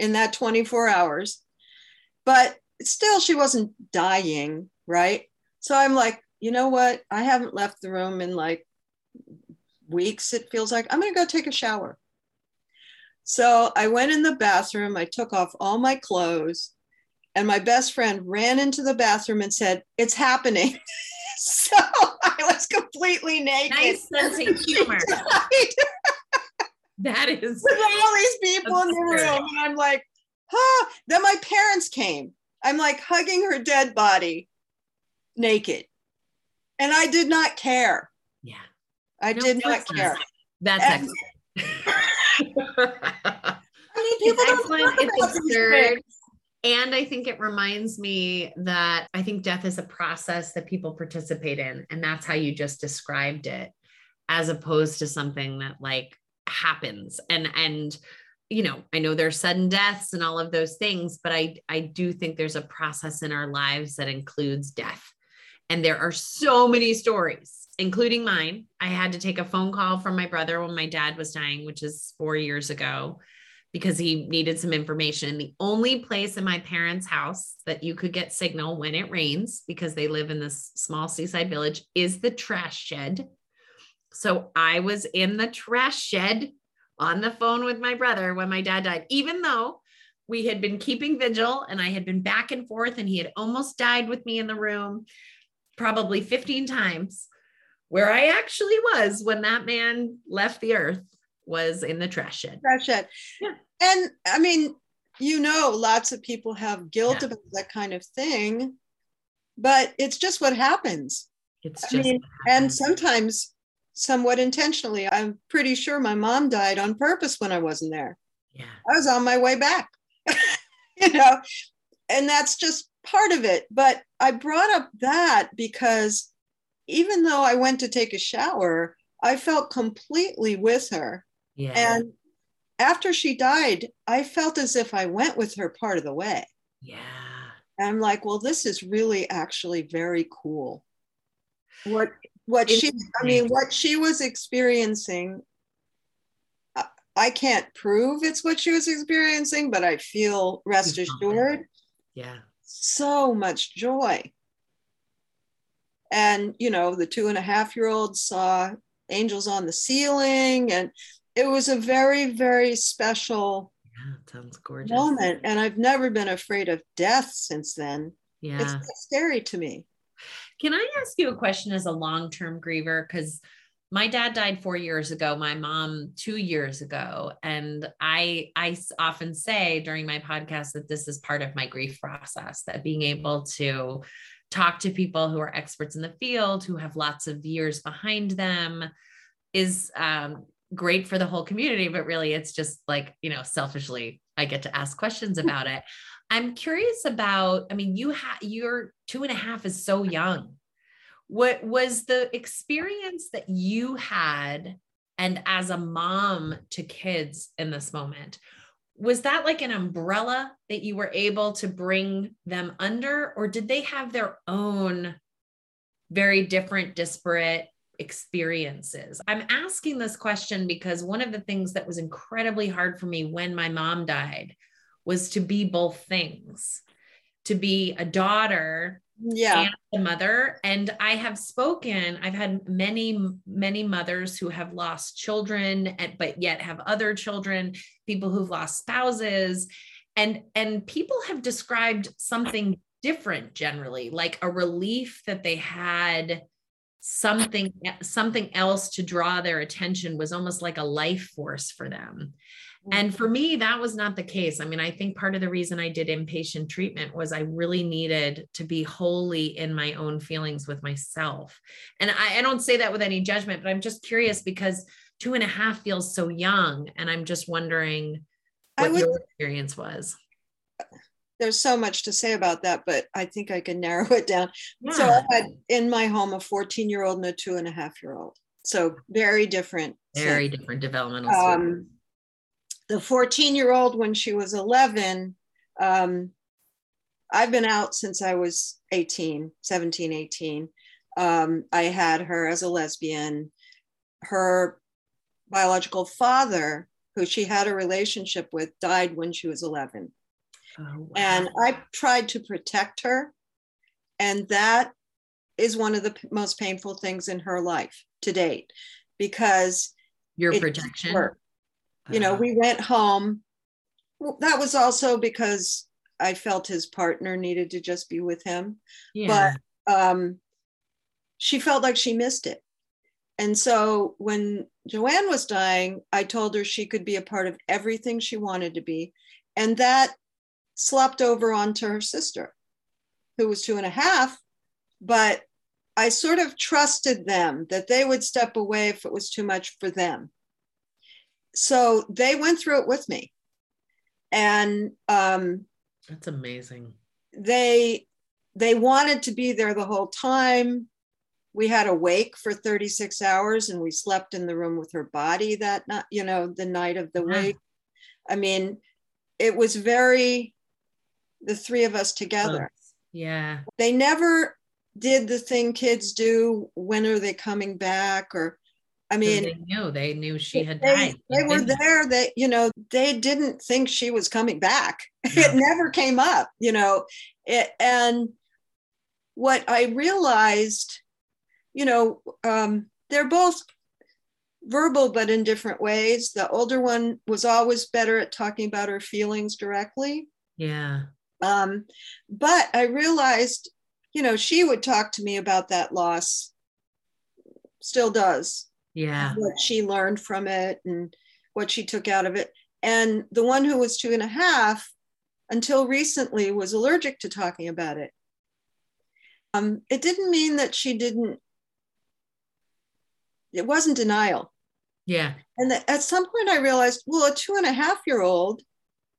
in that 24 hours but still she wasn't dying right so i'm like you know what i haven't left the room in like weeks it feels like i'm going to go take a shower So I went in the bathroom, I took off all my clothes, and my best friend ran into the bathroom and said, It's happening. so I was completely naked. Nice sense of humor. that is with all these people absurd. in the room. And I'm like, huh. Then my parents came. I'm like hugging her dead body naked. And I did not care. Yeah. I no, did not care. That's and, excellent. I mean, people it's don't excellent. It's absurd. And I think it reminds me that I think death is a process that people participate in. And that's how you just described it, as opposed to something that like happens. And, and, you know, I know there's sudden deaths and all of those things, but I, I do think there's a process in our lives that includes death. And there are so many stories, including mine. I had to take a phone call from my brother when my dad was dying, which is four years ago because he needed some information. The only place in my parents' house that you could get signal when it rains, because they live in this small seaside village, is the trash shed. So I was in the trash shed on the phone with my brother when my dad died, even though we had been keeping vigil and I had been back and forth and he had almost died with me in the room probably 15 times. Where I actually was when that man left the earth was in the trash shed. Trash shed. Yeah. And I mean, you know, lots of people have guilt yeah. about that kind of thing, but it's just what happens. It's just I mean, and sometimes somewhat intentionally. I'm pretty sure my mom died on purpose when I wasn't there. Yeah. I was on my way back. you know, and that's just part of it. But I brought up that because even though I went to take a shower, I felt completely with her. Yeah. And after she died, I felt as if I went with her part of the way. Yeah. And I'm like, well, this is really actually very cool. What what she I mean, what she was experiencing, I can't prove it's what she was experiencing, but I feel rest assured. Yeah. So much joy. And you know, the two and a half year old saw angels on the ceiling and it was a very very special yeah, sounds gorgeous moment and i've never been afraid of death since then yeah it's scary to me can i ask you a question as a long-term griever because my dad died four years ago my mom two years ago and i i often say during my podcast that this is part of my grief process that being able to talk to people who are experts in the field who have lots of years behind them is um, great for the whole community, but really it's just like, you know, selfishly, I get to ask questions about it. I'm curious about, I mean, you have your two and a half is so young. What was the experience that you had and as a mom to kids in this moment? Was that like an umbrella that you were able to bring them under, or did they have their own very different, disparate experiences. I'm asking this question because one of the things that was incredibly hard for me when my mom died was to be both things to be a daughter yeah. and a mother. And i have spoken i've had many many mothers who have lost children and, but yet have other children people who've lost spouses. And and people have described something different generally like a relief that they had something something else to draw their attention was almost like a life force for them and for mm-hmm. me that was not the case i mean i think part of the reason i did inpatient treatment was i really needed to be wholly in my own feelings with myself and I, I don't say that with any judgment but i'm just curious because two and a half feels so young and i'm just wondering what would, your experience was there's so much to say about that, but I think I can narrow it down. Yeah. So I had in my home a 14 year old and a two and a half year old. So very different. Very different developmental. Um, the 14 year old, when she was 11, um, I've been out since I was 18, 17, 18. Um, I had her as a lesbian. Her biological father, who she had a relationship with, died when she was 11. Oh, wow. And I tried to protect her. And that is one of the p- most painful things in her life to date because your protection. You know, Uh, we went home. That was also because I felt his partner needed to just be with him. yeah. um, she felt like she missed it. And so when Joanne was dying, I told her she could be a part of everything she wanted to be. And that slopped over onto her sister, who was two and a half. But I sort of trusted them that they would step away if it was too much for them. So they went through it with me. And um, That's amazing. they they wanted to be there the whole time we had a wake for 36 hours and we slept in the room with her body that night you know the night of the wake i mean it was very the three of us together Yeah. they never did the thing kids do when are they coming back or i mean they knew they knew she had they, died. they were there they you know they didn't think she was coming back. No. it never came up you know. It, and what i realized you know um, they're both verbal but in different ways. The older one was always better at talking about her feelings directly. Yeah. um, but i realized you know she would talk to me about that loss. Still does Yeah. what she learned from it and what she took out of it. And the one who was two and a half, until recently, was allergic to talking about it. Um, it didn't mean that she didn't, it wasn't denial. Yeah. And that at some point, I realized, well, a two and a half year old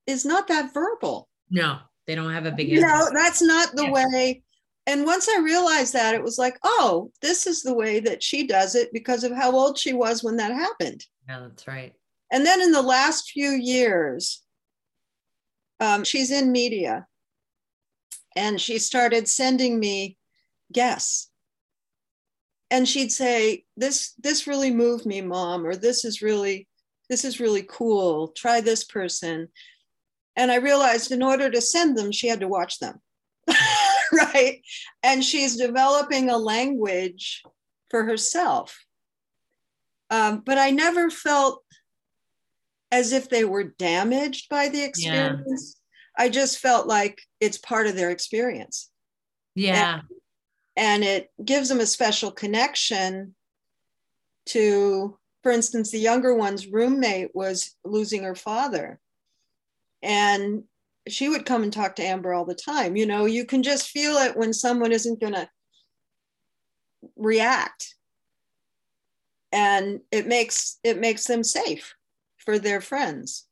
is not that verbal. No, they don't have a big You know, that's not the Yeah. way. And once I realized that, it was like, oh, this is the way that she does it because of how old she was when that happened. Yeah, that's right. And then in the last few years, um, she's in media and she started sending me guests. And she'd say, This this really moved me, mom, or this is really, this is really cool. Try this person. And I realized in order to send them, she had to watch them. right. And she's developing a language for herself. Um, but I never felt as if they were damaged by the experience. I just felt like it's part of their experience Yeah. and it gives them a special connection to, for instance, the younger one's roommate was losing her father. And she would come and talk to Amber all the time. You know, you can just feel it when someone isn't going to react. And it makes it makes them safe for their friends.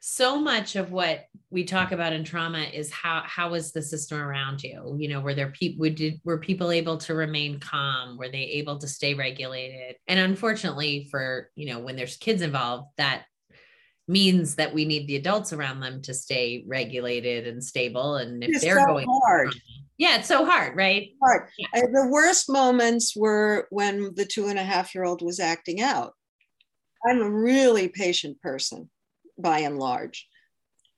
so much of what we talk about in trauma is how how was the system around you you know were there people did were people able to remain calm were they able to stay regulated and unfortunately for you know when there's kids involved that means that we need the adults around them to stay regulated and stable and if It's they're so going hard. yeah it's so hard right hard. Yeah. Uh, the worst moments were when the two and a half year old was acting out. I'm a really patient person by and large.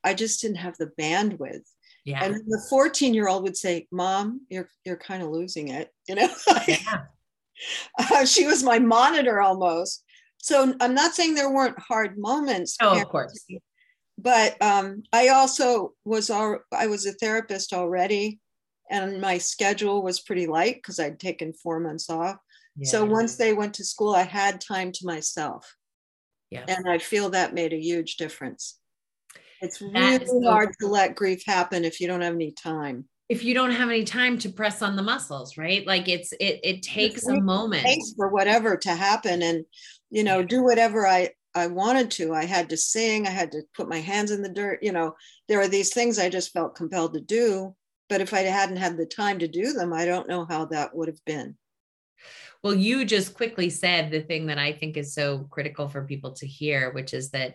I just didn't have the bandwidth. yeah And the 14 year old would say, Mom, you're, you're kind of losing it. You know, yeah Uh, she was my monitor almost. So I'm not saying there weren't hard moments. oh of course but um, I also was all I was a therapist already, and my schedule was pretty light because I'd taken four months off. So once they went to school, I had time to myself, yeah and I feel that made a huge difference. It's That really so hard to let grief happen if you don't have any time. If you don't have any time to press on the muscles right like it's it it takes a moment for whatever to happen, and you know, do whatever I I wanted to. I had to sing. I had to put my hands in the dirt. You know, there are these things I just felt compelled to do. But if I hadn't had the time to do them, I don't know how that would have been. Well, you just quickly said the thing that I think is so critical for people to hear, which is that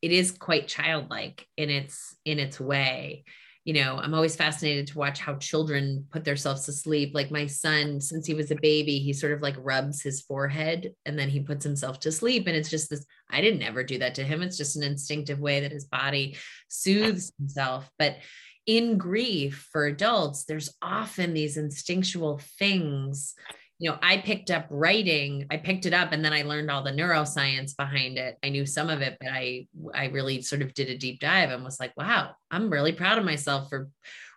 it is quite childlike in its in its way. You know, I'm always fascinated to watch how children put themselves to sleep. Like my son, since he was a baby, he sort of like rubs his forehead and then he puts himself to sleep. And it's just this, I didn't ever do that to him. It's just an instinctive way that his body soothes himself. But in grief for adults, there's often these instinctual things you know, I picked up writing, I picked it up and then I learned all the neuroscience behind it. I knew some of it, but I I really sort of did a deep dive and was like, wow, I'm really proud of myself for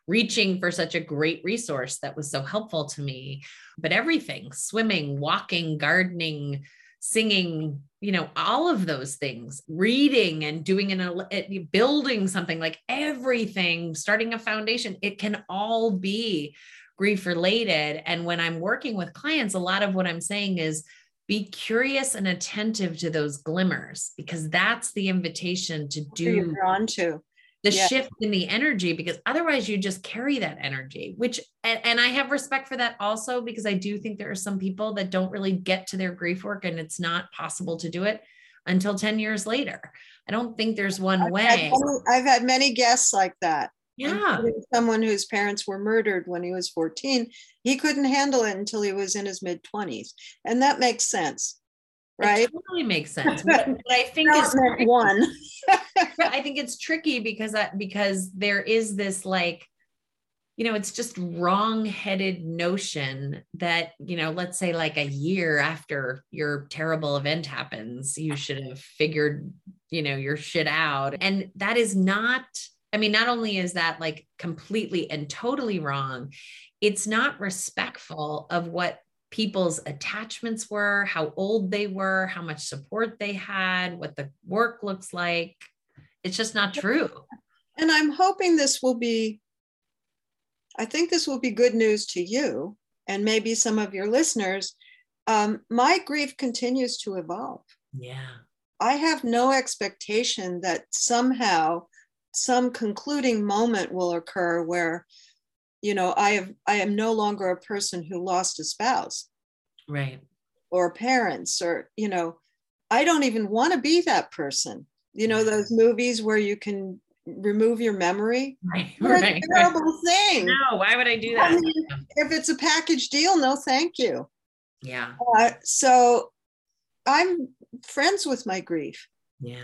reaching for such a great resource that was so helpful to me. But everything, swimming, walking, gardening, singing, you know, all of those things, reading and doing an building something like everything, starting a foundation, it can all be grief related. And when I'm working with clients, a lot of what I'm saying is be curious and attentive to those glimmers because that's the invitation to do drawn to the yeah. shift in the energy because otherwise you just carry that energy which and, and, i have respect for that also because i do think there are some people that don't really get to their grief work and it's not possible to do it until 10 years later i don't think there's one I've way had many, i've had many guests like that yeah someone whose parents were murdered when he was 14 he couldn't handle it until he was in his mid 20s and that makes sense right? It totally makes sense. But, I think it's one. I think it's tricky because I, because there is this like, you know, it's just wrong-headed notion that you know, let's say like a year after your terrible event happens, you should have figured, you know, your shit out, and that is not. I mean, not only is that like completely and totally wrong, it's not respectful of what people's attachments were, how old they were, how much support they had, what the work looks like. It's just not true. And I'm hoping this will be, I think this will be good news to you and maybe some of your listeners. Um, my grief continues to evolve. Yeah. I have no expectation that somehow some concluding moment will occur where you know i have i am no longer a person who lost a spouse. Right. Or parents or you know i don't even want to be that person. You know those movies where you can remove your memory? Right, right. terrible right. thing. No why would i do that? I mean, if it's a package deal no thank you. Yeah. Uh, so i'm friends with my grief. Yeah.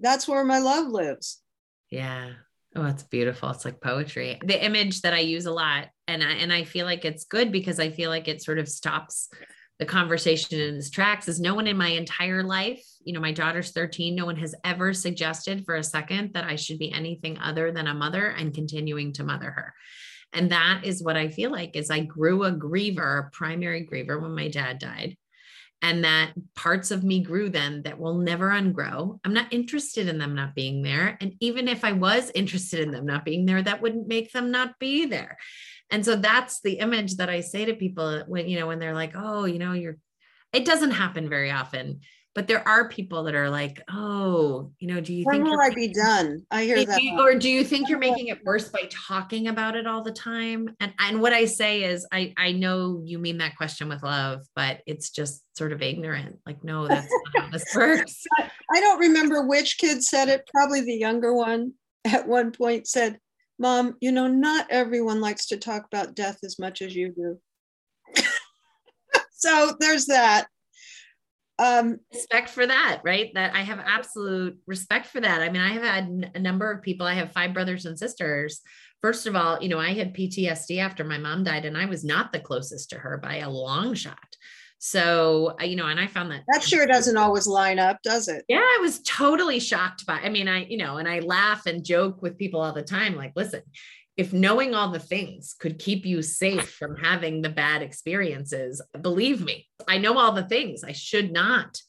That's where my love lives yeah Oh, it's beautiful. It's like poetry. The image that I use a lot, and I and I feel like it's good because I feel like it sort of stops the conversation in its tracks. Is no one in my entire life, you know, my daughter's 13, no one has ever suggested for a second that I should be anything other than a mother and continuing to mother her. And that is what I feel like is I grew a griever, a primary griever when my dad died and that parts of me grew then that will never ungrow. I'm not interested in them not being there. And even if I was interested in them not being there, that wouldn't make them not be there. And so that's the image that I say to people when, you know, when they're like, oh, you know, you're, it doesn't happen very often but there are people that are like, oh, you know, do you when think will I be done? I hear that. You, or do you think you're making it worse by talking about it all the time? And and what I say is, I I know you mean that question with love, but it's just sort of ignorant. Like, no, that's not how this works. I don't remember which kid said it. Probably the younger one at one point said, "Mom, you know, not everyone likes to talk about death as much as you do." so there's that um, respect for that, right? That I have absolute respect for that. I mean, I have had a number of people, I have five brothers and sisters. First of all, you know, I had PTSD after my mom died, and I was not the closest to her by a long shot. So, you know, and I found that that sure doesn't always line up, does it? Yeah, I was totally shocked by. I mean, I, you know, and I laugh and joke with people all the time like, listen, if knowing all the things could keep you safe from having the bad experiences, believe me, I know all the things. I should not.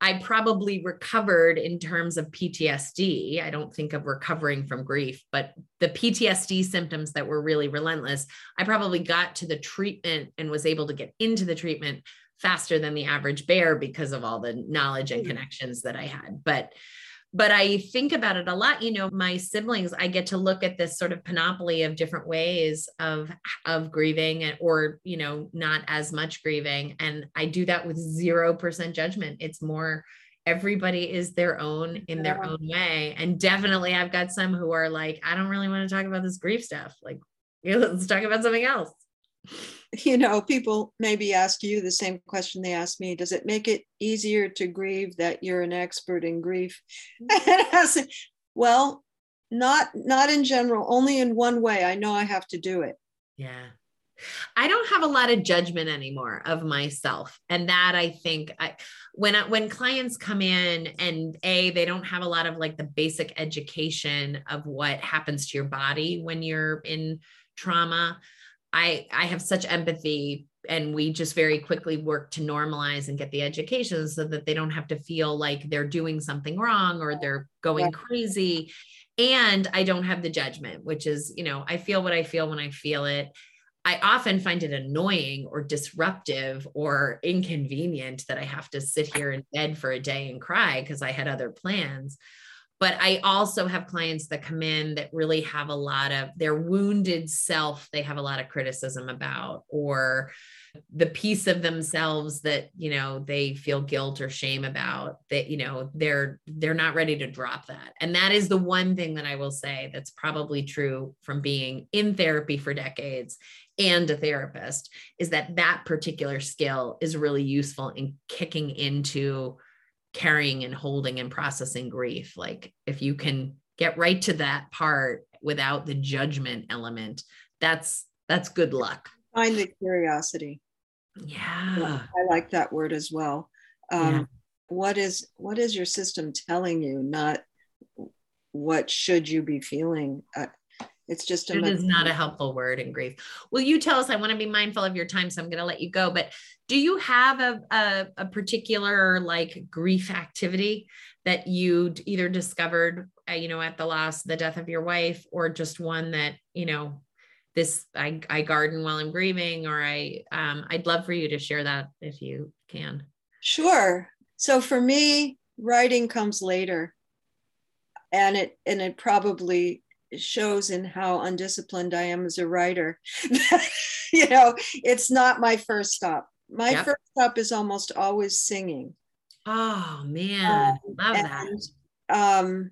I probably recovered in terms of PTSD. I don't think of recovering from grief, but the PTSD symptoms that were really relentless, I probably got to the treatment and was able to get into the treatment faster than the average bear because of all the knowledge and mm. connections that I had. But but I think about it a lot. You know, my siblings, I get to look at this sort of panoply of different ways of of grieving or, you know, not as much grieving. And I do that with zero percent judgment. It's more everybody is their own in their own way. And definitely I've got some who are like, I don't really want to talk about this grief stuff. Like, let's talk about something else. you know, people maybe ask you the same question they ask me Does it make it easier to grieve that you're an expert in grief? Mm-hmm. well, not not in general, only in one way. I know I have to do it. Yeah. I don't have a lot of judgment anymore of myself. And that I think I when I, when clients come in and a they don't have a lot of like the basic education of what happens to your body when you're in trauma, I I have such empathy and we just very quickly work to normalize and get the education so that they don't have to feel like they're doing something wrong or they're going yeah. crazy and i don't have the judgment which is you know i feel what i feel when i feel it I often find it annoying or disruptive or inconvenient that I have to sit here in bed for a day and cry because I had other plans. But I also have clients that come in that really have a lot of their wounded self, they have a lot of criticism about, or the piece of themselves that you know they feel guilt or shame about that you know they're they're not ready to drop that. And that is the one thing that i will say that's probably true from being in therapy for decades and a therapist is that that particular skill is really useful in kicking into carrying and holding and processing grief like if you can get right to that part without the judgment element that's that's good luck. Find the curiosity. Yeah. I like that word as well. Um, yeah. what is what is your system telling you not what should you be feeling uh, it's just a it is not a helpful word in grief. Will you tell us? I want to be mindful of your time, so I'm going to let you go. But do you have a, a, a particular like grief activity that you either discovered, uh, you know, at the loss, the death of your wife, or just one that you know, this I, I garden while I'm grieving, or I um, I'd love for you to share that if you can. Sure. So for me, writing comes later, and it and it probably shows in how undisciplined I am as a writer. you know, it's not my first stop. My yep. first stop is almost always singing. Oh man, um, love and, that. Um,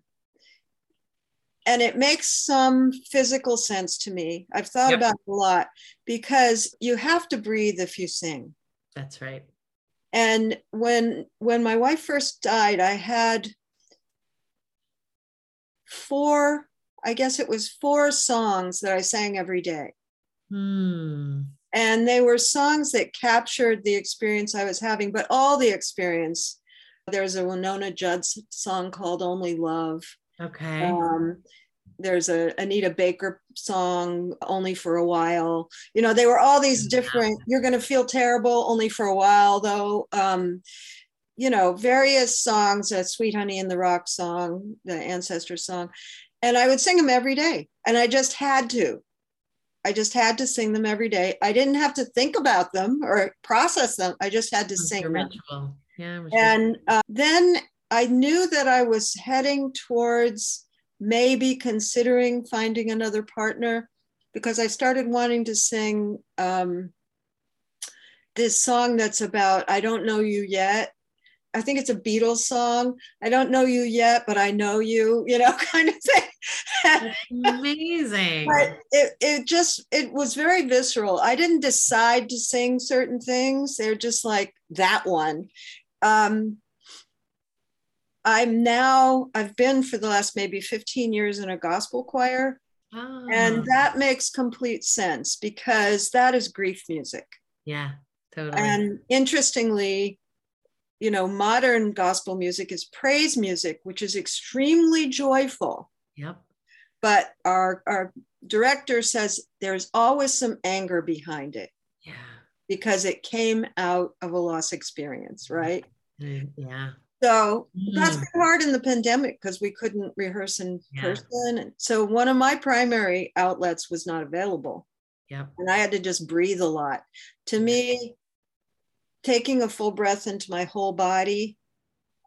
and it makes some physical sense to me. I've thought yep. about it a lot because you have to breathe if you sing. That's right. And when when my wife first died, I had four I guess it was four songs that I sang every day. Hmm. And they were songs that captured the experience I was having, but all the experience. There's a Wynonna Judd song called Only Love. Okay. Um, there's a Anita Baker song, Only for a While. You know, they were all these different, you're going to feel terrible only for a while, though. Um, you know, various songs, a Sweet Honey in the Rock song, the ancestor song and I would sing them every day. And I just had to. I just had to sing them every day. I didn't have to think about them or process them. I just had to sing them. Ritual. Yeah. And uh, then I knew that I was heading towards maybe considering finding another partner because I started wanting to sing um, this song that's about I don't know you yet I think it's a Beatles song. I don't know you yet, but I know you, you know, kind of thing. amazing. but it, it just, it was very visceral. I didn't decide to sing certain things. They're just like that one. Um, I'm now, I've been for the last maybe 15 years in a gospel choir. Oh. And that makes complete sense because that is grief music. Yeah, totally. And interestingly, you know, modern gospel music is praise music, which is extremely joyful. Yep. But our our director says there's always some anger behind it. Yeah. Because it came out of a loss experience, right? Yeah. So mm. that's been hard in the pandemic because we couldn't rehearse in yeah. person. And so one of my primary outlets was not available. Yeah. And I had to just breathe a lot. To me, taking a full breath into my whole body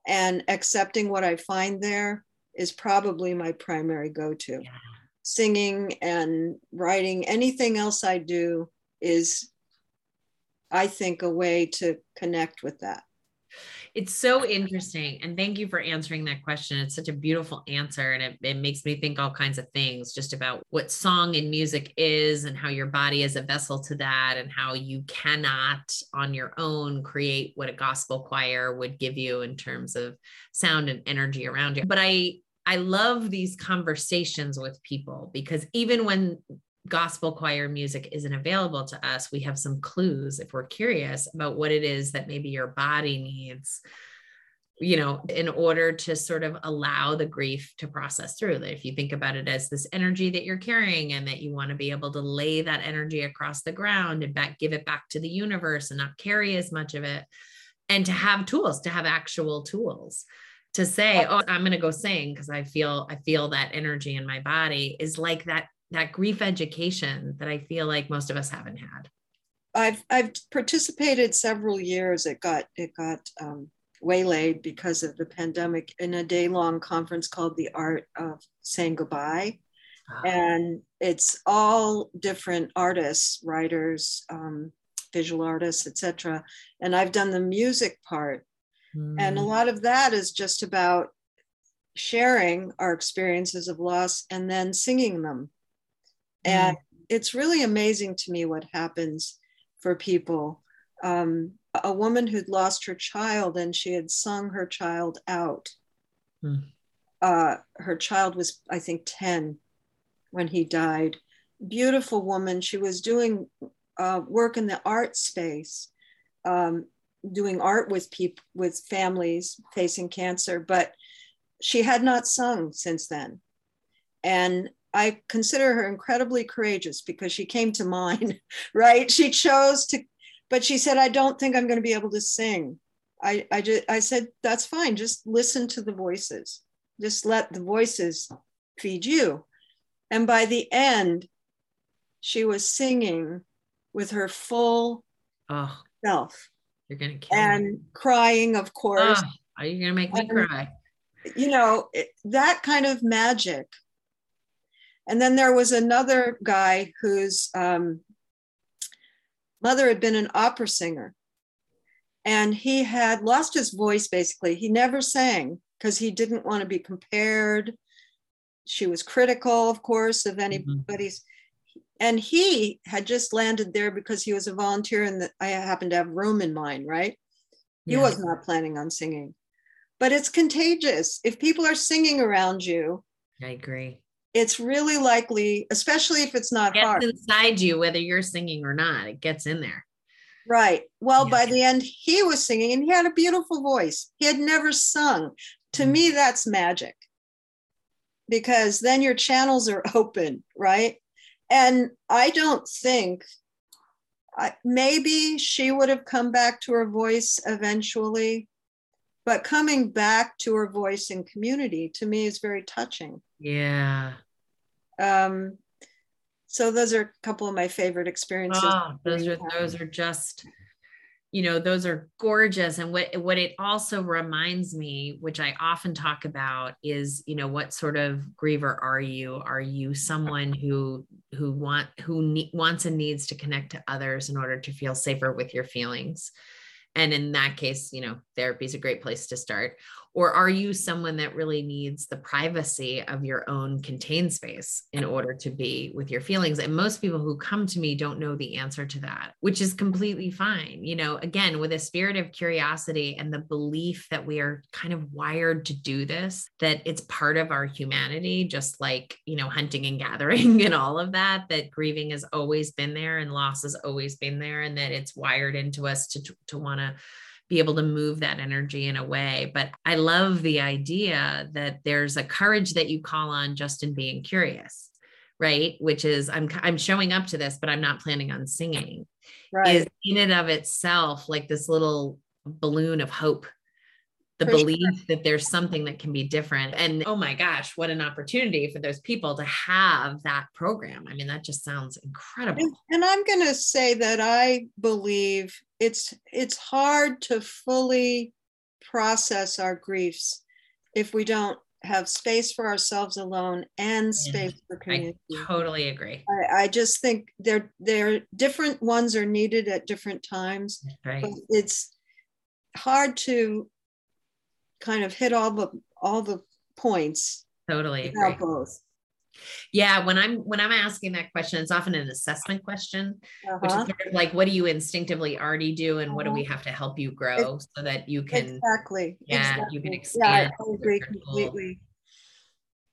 and accepting what I find there is probably my primary go to. Yeah. Singing and writing, anything else I do is, I think, a way to connect with that. It's so interesting. And thank you for answering that question. It's such a beautiful answer. And it, it makes me think all kinds of things just about what song and music is and how your body is a vessel to that and how you cannot on your own create what a gospel choir would give you in terms of sound and energy around you. But I I love these conversations with people because even when gospel choir music isn't available to us, we have some clues if we're curious about what it is that maybe your body needs you know, in order to sort of allow the grief to process through. That if you think about it as this energy that you're carrying and that you want to be able to lay that energy across the ground and back, give it back to the universe and not carry as much of it, and to have tools, to have actual tools to say, oh, I'm going to go sing because I feel I feel that energy in my body is like that that grief education that I feel like most of us haven't had. I've I've participated several years. It got it got um, waylaid because of the pandemic in a day long conference called The Art of Saying Goodbye. Ah. And it's all different artists, writers, um, visual artists, etc. And I've done the music part. Mm. And a hmm. lot of that is just about sharing our experiences of loss and then singing them. Mm. And it's really amazing to me what happens for people. Um, a woman who'd lost her child and she had sung her child out. Hmm. Uh, her child was, I think, 10 when he died. Beautiful woman. She was doing uh, work in the art space, um, doing art with people, with families facing cancer, but she had not sung since then. And I consider her incredibly courageous because she came to mine, right? She chose to but she said, I don't think I'm going to be able to sing. I, I, just, I said, that's fine. Just listen to the voices. Just let the voices feed you. And by the end, she was singing with her full oh, self. You're going to kill And me. crying, of course. Oh, are you going to make me and, cry? You know, it, that kind of magic. And then there was another guy whose um, mother had been an opera singer and he had lost his voice basically. He never sang because he didn't want to be compared. She was critical, of course, of mm-hmm. anybody's. Mm-hmm. And he had just landed there because he was a volunteer and I happened to have room in mind, right? He yeah. was not planning on singing. But it's contagious. If people are singing around you, I agree it's really likely, especially if it's not it hard. inside you, whether you're singing or not, it gets in there. Right. Well, yeah. by the end, he was singing and he had a beautiful voice. He had never sung. To mm me, that's magic because then your channels are open, right? And I don't think I, maybe she would have come back to her voice eventually, but coming back to her voice in community to me is very touching. Yeah. Um, so those are a couple of my favorite experiences. Oh, those are those are just, you know, those are gorgeous. And what what it also reminds me, which I often talk about, is you know what sort of griever are you? Are you someone who who want who ne- wants and needs to connect to others in order to feel safer with your feelings? And in that case, you know, therapy is a great place to start. Or are you someone that really needs the privacy of your own contained space in order to be with your feelings? And most people who come to me don't know the answer to that, which is completely fine. You know, again, with a spirit of curiosity and the belief that we are kind of wired to do this, that it's part of our humanity, just like, you know, hunting and gathering and all of that, that grieving has always been there and loss has always been there, and that it's wired into us to, to want to be able to move that energy in a way. But I love the idea that there's a courage that you call on just in being curious, right? Which is I'm I'm showing up to this, but I'm not planning on singing. Right. Is in and of itself like this little balloon of hope the for belief sure. that there's something that can be different. And oh my gosh, what an opportunity for those people to have that program. I mean, that just sounds incredible. And, and I'm going to say that I believe it's it's hard to fully process our griefs if we don't have space for ourselves alone and space yeah, for community. I totally agree. I, I, just think they're they're different ones are needed at different times. Right. But it's hard to kind of hit all the all the points. Totally agree. Both. Yeah, when I'm when I'm asking that question, it's often an assessment question, uh-huh. which is uh-huh. sort of like, what do you instinctively already do, and what do we uh-huh. have to help you grow it's, so that you can exactly yeah exactly. you can expand. Yeah, I agree completely.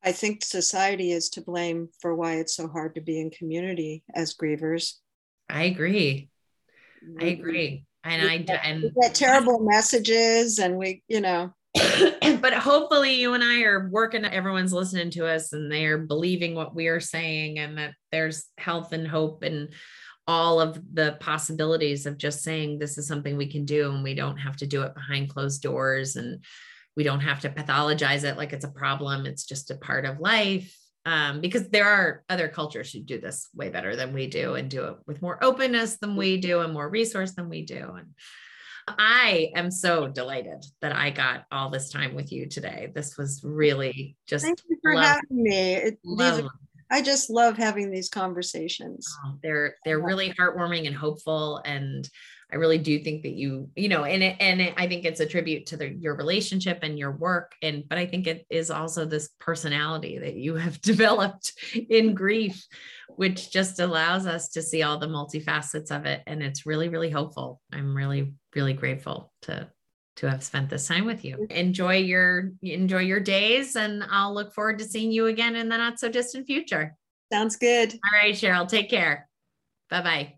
I think society is to blame for why it's so hard to be in community as grievers. I agree. I agree. And I and we get terrible messages and we, you know. but hopefully you and I are working everyone's listening to us and they are believing what we are saying and that there's health and hope and all of the possibilities of just saying this is something we can do and we don't have to do it behind closed doors and we don't have to pathologize it like it's a problem. It's just a part of life. Um, because there are other cultures who do this way better than we do and do it with more openness than we do and more resource than we do. And I am so delighted that I got all this time with you today. This was really just thank you for lovely. having me. It, are, I just love having these conversations. Oh, they're they're really heartwarming and hopeful and I really do think that you, you know, and it, and it, I think it's a tribute to the, your relationship and your work. And, but I think it is also this personality that you have developed in grief, which just allows us to see all the multifacets of it. And it's really, really hopeful. I'm really, really grateful to, to have spent this time with you. Enjoy your, enjoy your days. And I'll look forward to seeing you again in the not so distant future. Sounds good. All right, Cheryl, take care. Bye bye.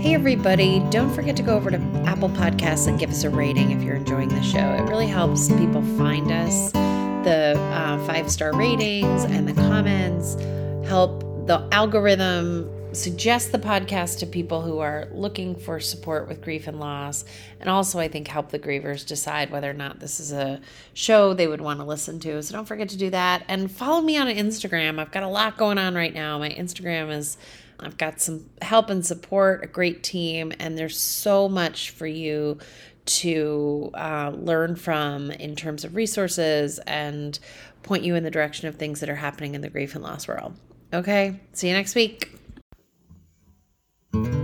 Hey, everybody, don't forget to go over to Apple Podcasts and give us a rating if you're enjoying the show. It really helps people find us. The uh, five star ratings and the comments help the algorithm suggest the podcast to people who are looking for support with grief and loss. And also, I think, help the grievers decide whether or not this is a show they would want to listen to. So don't forget to do that. And follow me on Instagram. I've got a lot going on right now. My Instagram is I've got some help and support, a great team, and there's so much for you to uh, learn from in terms of resources and point you in the direction of things that are happening in the grief and loss world. Okay, see you next week. Mm-hmm.